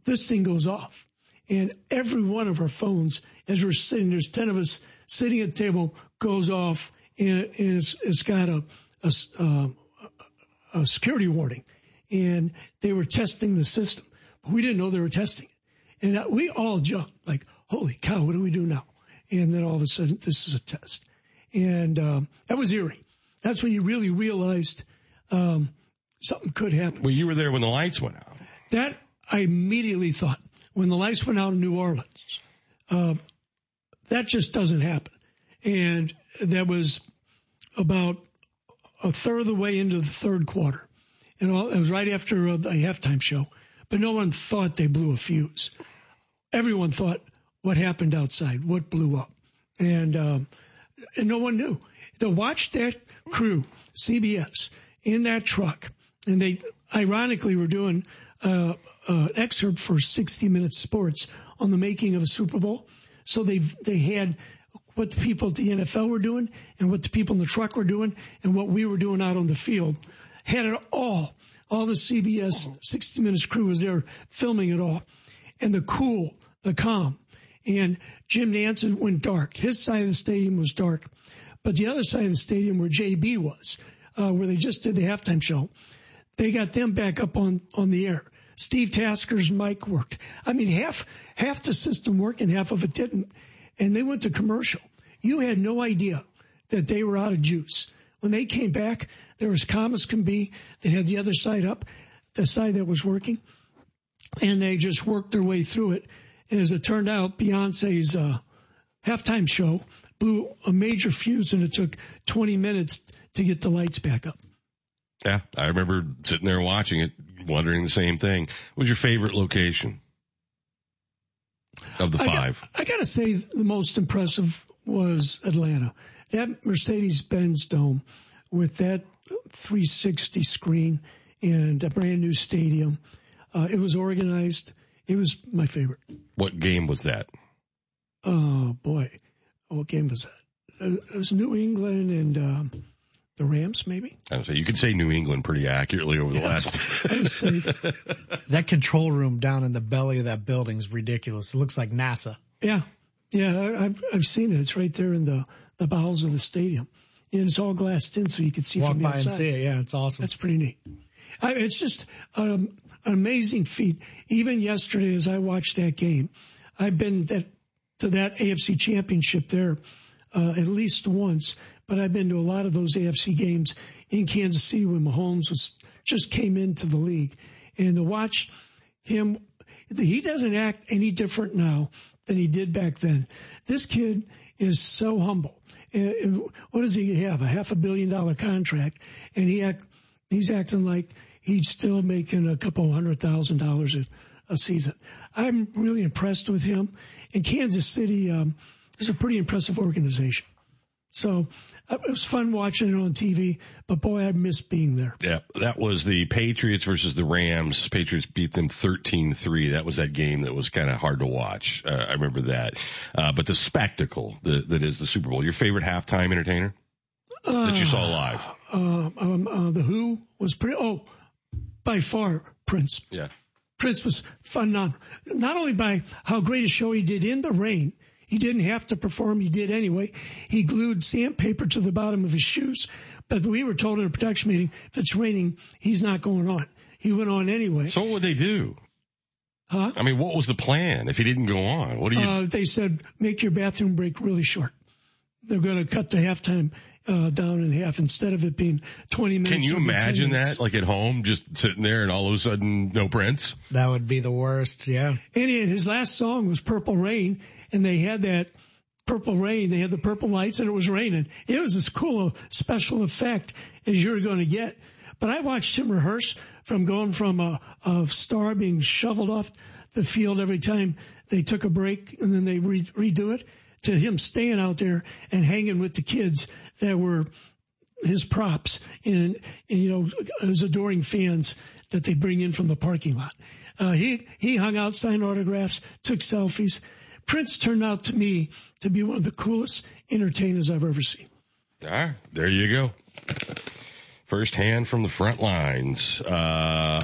this thing goes off, and every one of our phones as we're sitting, there's 10 of us sitting at the table, goes off and, and it's, it's got a, a, um, a security warning and they were testing the system. But we didn't know they were testing it. And we all jumped like, holy cow, what do we do now? And then all of a sudden, this is a test. And um, that was eerie. That's when you really realized um, something could happen. Well, you were there when the lights went out. That I immediately thought when the lights went out in New Orleans, uh, that just doesn't happen. And that was about a third of the way into the third quarter. And all, it was right after uh, the halftime show, but no one thought they blew a fuse. Everyone thought what happened outside, what blew up, and um, and no one knew. To watch that crew, CBS, in that truck, and they ironically were doing uh, uh, excerpt for 60 Minutes Sports on the making of a Super Bowl. So they they had what the people at the NFL were doing and what the people in the truck were doing and what we were doing out on the field. Had it all. All the CBS 60 Minutes crew was there filming it all. And the cool, the calm. And Jim Nantz went dark. His side of the stadium was dark. But the other side of the stadium where JB was, uh, where they just did the halftime show, they got them back up on, on the air. Steve Tasker's mic worked. I mean, half, half the system worked and half of it didn't. And they went to commercial. You had no idea that they were out of juice. When they came back, there was calm as can be. They had the other side up, the side that was working, and they just worked their way through it. And as it turned out, Beyonce's uh, halftime show blew a major fuse, and it took 20 minutes to get the lights back up. Yeah, I remember sitting there watching it, wondering the same thing. What was your favorite location of the five? I, got, I gotta say, the most impressive was Atlanta. That Mercedes-Benz Dome with that 360 screen and a brand new stadium. Uh, it was organized. It was my favorite. What game was that? Oh boy, what game was that? It was New England and um, the Rams, maybe. I say you could say New England pretty accurately over the Yeah. last. That control room down in the belly of that building is ridiculous. It looks like NASA. Yeah, yeah, I- I've I've seen it. It's right there in the the bowels of the stadium, and it's all glassed in, so you can see Walk from the by and see it. Yeah, it's awesome. That's pretty neat. I, it's just um, an amazing feat. Even yesterday, as I watched that game, I've been that to that AFC Championship there uh, at least once, but I've been to a lot of those AFC games in Kansas City when Mahomes was just came into the league, and to watch him, he doesn't act any different now than he did back then. This kid is so humble. And what does he have? A half a billion dollar contract, and he act, he's acting like he's still making a couple hundred thousand dollars a, a season. I'm really impressed with him. And Kansas City um, is a pretty impressive organization. So uh, it was fun watching it on TV, but boy, I miss being there. Yeah, that was the Patriots versus the Rams. Patriots beat them 13-3. That was that game that was kind of hard to watch. Uh, I remember that. Uh, but the spectacle that, that is the Super Bowl. Your favorite halftime entertainer that you saw live? Uh, um, uh, the Who was pretty. Oh, by far Prince. Yeah. Prince was phenomenal. Not only by how great a show he did in the rain, he didn't have to perform, he did anyway. He glued sandpaper to the bottom of his shoes, but we were told in a production meeting, if it's raining, he's not going on. He went on anyway. So what would they do? Huh? I mean, what was the plan if he didn't go on? What do you? Uh, they said, make your bathroom break really short. They're going to cut the halftime uh, down in half instead of it being 20 minutes. can you it'll be 10 imagine that, like at home, just sitting there and all of a sudden no Prince? That would be the worst. Yeah. And his last song was Purple Rain, and they had that Purple Rain. They had the purple lights, and it was raining. It was as cool a special effect as you're going to get. But I watched him rehearse from going from a, a star being shoveled off the field every time they took a break, and then they re- redo it, to him staying out there and hanging with the kids that were his props and, and you know his adoring fans that they bring in from the parking lot. Uh, he he hung out, signed autographs, took selfies. Prince turned out to me to be one of the coolest entertainers I've ever seen. Ah, there you go. firsthand from the front lines. Uh,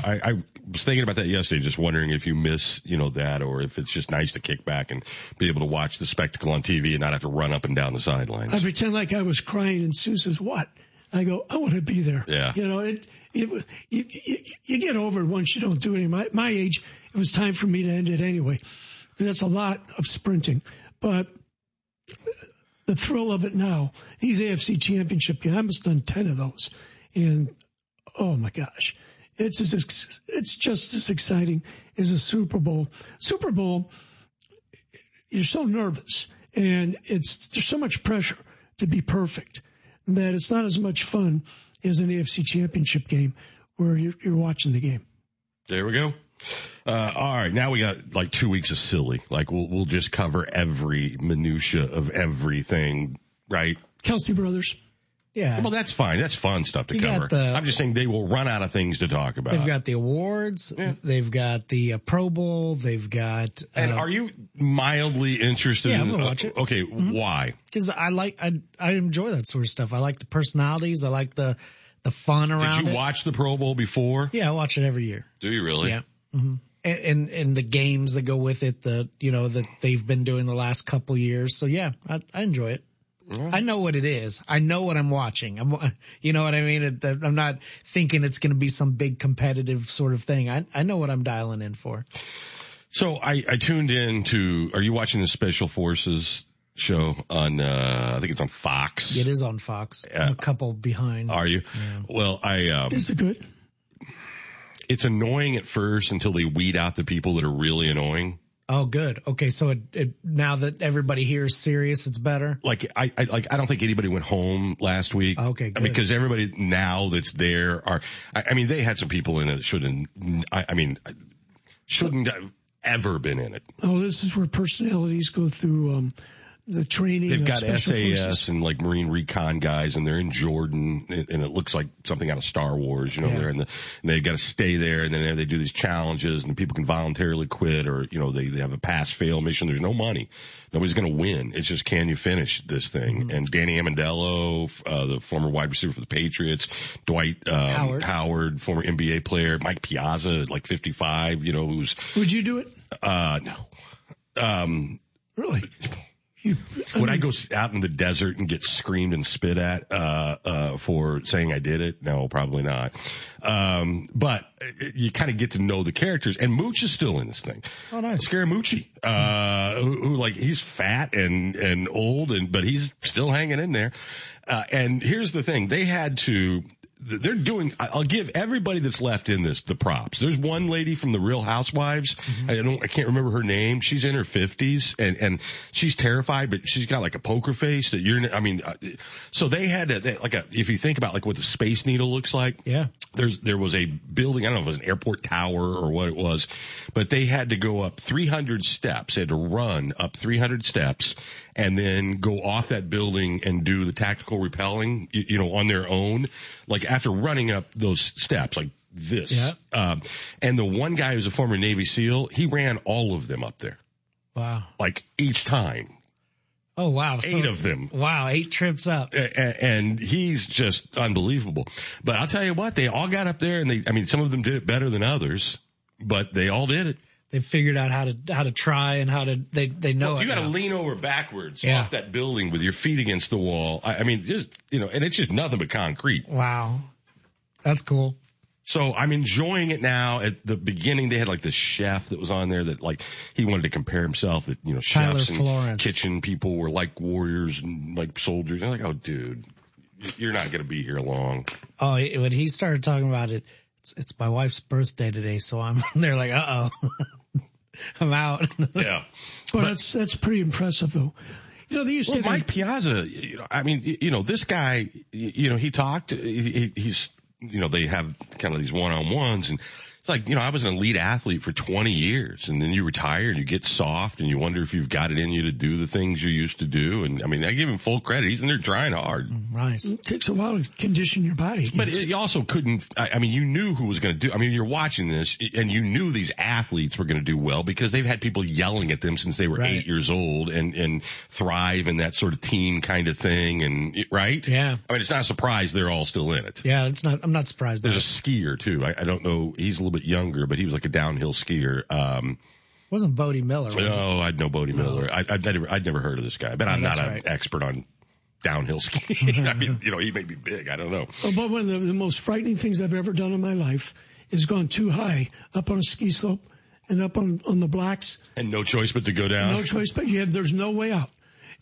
I, I was thinking about that yesterday, just wondering if you miss, you know, that or if it's just nice to kick back and be able to watch the spectacle on TV and not have to run up and down the sidelines. I pretend like I was crying, and Sue says, "What?" I go, "I want to be there." Yeah. You know, it. it you, you, you get over it once you don't do it. My my age, it was time for me to end it anyway. That's a lot of sprinting, but the thrill of it now. These AFC Championship games, I must done ten of those, and oh my gosh, it's as, it's just as exciting as a Super Bowl. Super Bowl, you're so nervous, and it's there's so much pressure to be perfect that it's not as much fun as an AFC Championship game where you're, you're watching the game. There we go. Uh, all right, now we got like two weeks of silly. Like we'll we'll just cover every minutia of everything, right? Kelce brothers. Yeah. Well, that's fine. That's fun stuff to You cover. the- I'm just saying they will run out of things to talk about. They've got the awards. They've got the uh, Pro Bowl. They've got. Uh, and are you mildly interested? Yeah, in, I'm gonna uh, watch it. Mm-hmm. Okay, why? Because I like I I enjoy that sort of stuff. I like the personalities. I like the the fun around Did you it. watch the Pro Bowl before? Yeah, I watch it every year. Do you really? Yeah. Hmm And, and and the games that go with it, the you know that they've been doing the last couple years. So yeah, I, I enjoy it. I know what it is. I know what I'm watching. I'm, you know what I mean. It, I'm not thinking it's going to be some big competitive sort of thing. I I know what I'm dialing in for. So I, I tuned in to. Are you watching the Special Forces show on? uh I think it's on Fox. It is on Fox. I'm a couple behind. Are you? Well, I. Um, Is it good? It's annoying at first until they weed out the people that are really annoying. Oh, good. Okay, so it, it now that everybody here is serious, it's better. Like I, I like I don't think anybody went home last week. Okay, good. because everybody now that's there are. I, I mean, they had some people in it that shouldn't. I, I mean, shouldn't have ever been in it. Oh, this is where personalities go through um, the training. They've got SAS forces. and like Marine recon guys, and they're in Jordan, and it looks like something out of Star Wars. You know, Yeah. they're in the, and they've got to stay there, and then they do these challenges, and people can voluntarily quit, or you know, they they have a pass fail mission. There's no money, nobody's going to win. It's just can you finish this thing? And Danny Amendola, uh, the former wide receiver for the Patriots, Dwight um, Howard. former NBA player, Mike Piazza, like 55, you know, who's Would you do it? uh no. Um, Really? would I go out in the desert and get screamed and spit at uh, uh, for saying I did it? No, probably not. Um, but uh, you kind of get to know the characters, and Mooch is still in this thing. Oh, nice. Scaramucci, uh, who, who like he's fat and and old, and but he's still hanging in there. Uh, and here's the thing: they had to. They're doing. I'll give everybody that's left in this the props. There's one lady from the Real Housewives. I don't. I can't remember her name. She's in her fifties and and she's terrified, but she's got like a poker face that you're. I mean, uh, so they had to, they, like a. If you think about like what the Space Needle looks like, Yeah. there's there was a building. I don't know if it was an airport tower or what it was, but they had to go up 300 steps. They had to run up 300 steps and then go off that building and do the tactical repelling, you, you know, on their own. Like after running up those steps, like this. Yeah. Um, and the one guy who's a former Navy SEAL, he ran all of them up there, Wow. like each time. Oh wow. Eight of them. Wow, eight trips up. A- a- and he's just unbelievable. But I'll tell you what, they all got up there and they, I mean, some of them did it better than others, but they all did it. They figured out how to how to try and how to they they know Well, it. you got to lean over backwards Yeah. off that building with your feet against the wall. I, I mean, just, you know, and it's just nothing but concrete. Wow. That's cool. So I'm enjoying it now. At the beginning, they had like the chef that was on there that like he wanted to compare himself that you know Tyler chefs and Florence. kitchen people were like warriors and like soldiers. And I'm like, oh, dude, you're not going to be here long. Oh, when he started talking about it, it's, it's my wife's birthday today, so I'm they're like, uh oh, I'm out. Yeah. But, that's that's pretty impressive, though. You know, they used Well, to. Mike Piazza, you know, I mean, you you know, this guy, you know, he talked, he, he- he's, you know, they have kind of these one-on-ones and It's like, you know, I was an elite athlete for 20 years and then you retire and you get soft and you wonder if you've got it in you to do the things you used to do. And I mean, I give him full credit. He's in there trying hard. Mm, right. It takes a while to condition your body. But it, you also couldn't, I, I mean, you knew who was going to do, I mean, you're watching this and you knew these athletes were going to do well because they've had people yelling at them since they were Right. eight years old and, and thrive in that sort of team kind of thing. And right? Yeah. I mean, it's not a surprise they're all still in it. Yeah, it's not. I'm not surprised. There's a skier too. I, I don't know. He's a little bit younger, but he was like a downhill skier. Um, wasn't Bode Miller. Was it? oh, I'd know Bode Miller. I, I'd, never, I'd never heard of this guy, but Oh, I'm not that's an right. expert on downhill skiing. I mean, you know, he may be big. I don't know. Oh, but one of the, the most frightening things I've ever done in my life is gone too high up on a ski slope and up on, on the blacks. And no choice but to go down. No choice, but yeah, there's no way out.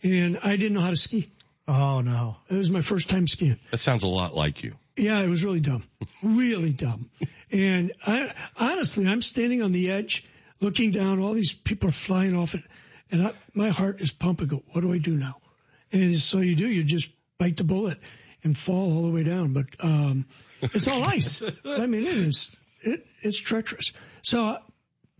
And I didn't know how to ski. Oh no. It was my first time skiing. That sounds a lot like you. Yeah, it was really dumb. really dumb. And I, honestly, I'm standing on the edge looking down. All these people are flying off it. And I, my heart is pumping. Go, what do I do now? And so you do, you just bite the bullet and fall all the way down. But, um, it's all ice. I mean, it is, it, it's treacherous. So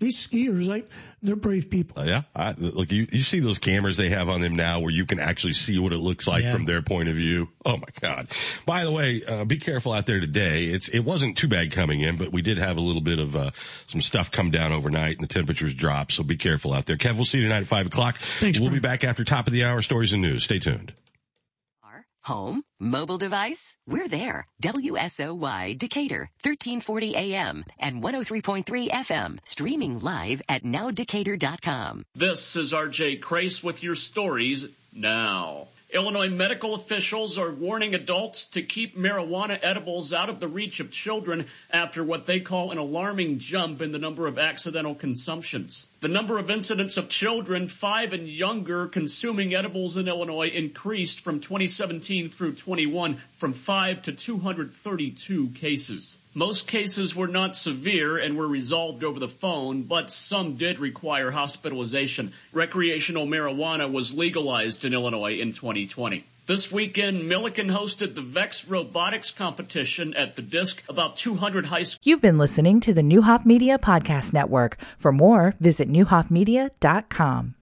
these skiers, like, they're brave people. Uh, yeah. I, look, you, you see those cameras they have on them now where you can actually see what it looks like Yeah. from their point of view. Oh my God. By the way, uh, be careful out there today. It's, it wasn't too bad coming in, but we did have a little bit of, uh, some stuff come down overnight and the temperatures dropped. So be careful out there. Kev, we'll see you tonight at five o'clock. Thanks, we'll Brian. be back after top of the hour stories and news. Stay tuned. Home, mobile device, we're there. WSOY Decatur, 1340 AM and 103.3 FM, streaming live at nowdecatur.com. This is RJ Crace with your stories now. Illinois medical officials are warning adults to keep marijuana edibles out of the reach of children after what they call an alarming jump in the number of accidental consumptions. The number of incidents of children five and younger consuming edibles in Illinois increased from 2017 through 21 from 5 to 232 cases. Most cases were not severe and were resolved over the phone, but some did require hospitalization. Recreational marijuana was legalized in Illinois in 2020. This weekend, Millikin hosted the VEX robotics competition at the disc. About 200 high school You've been listening to the Neuhoff Media Podcast Network. For more, visit neuhoffmedia.com.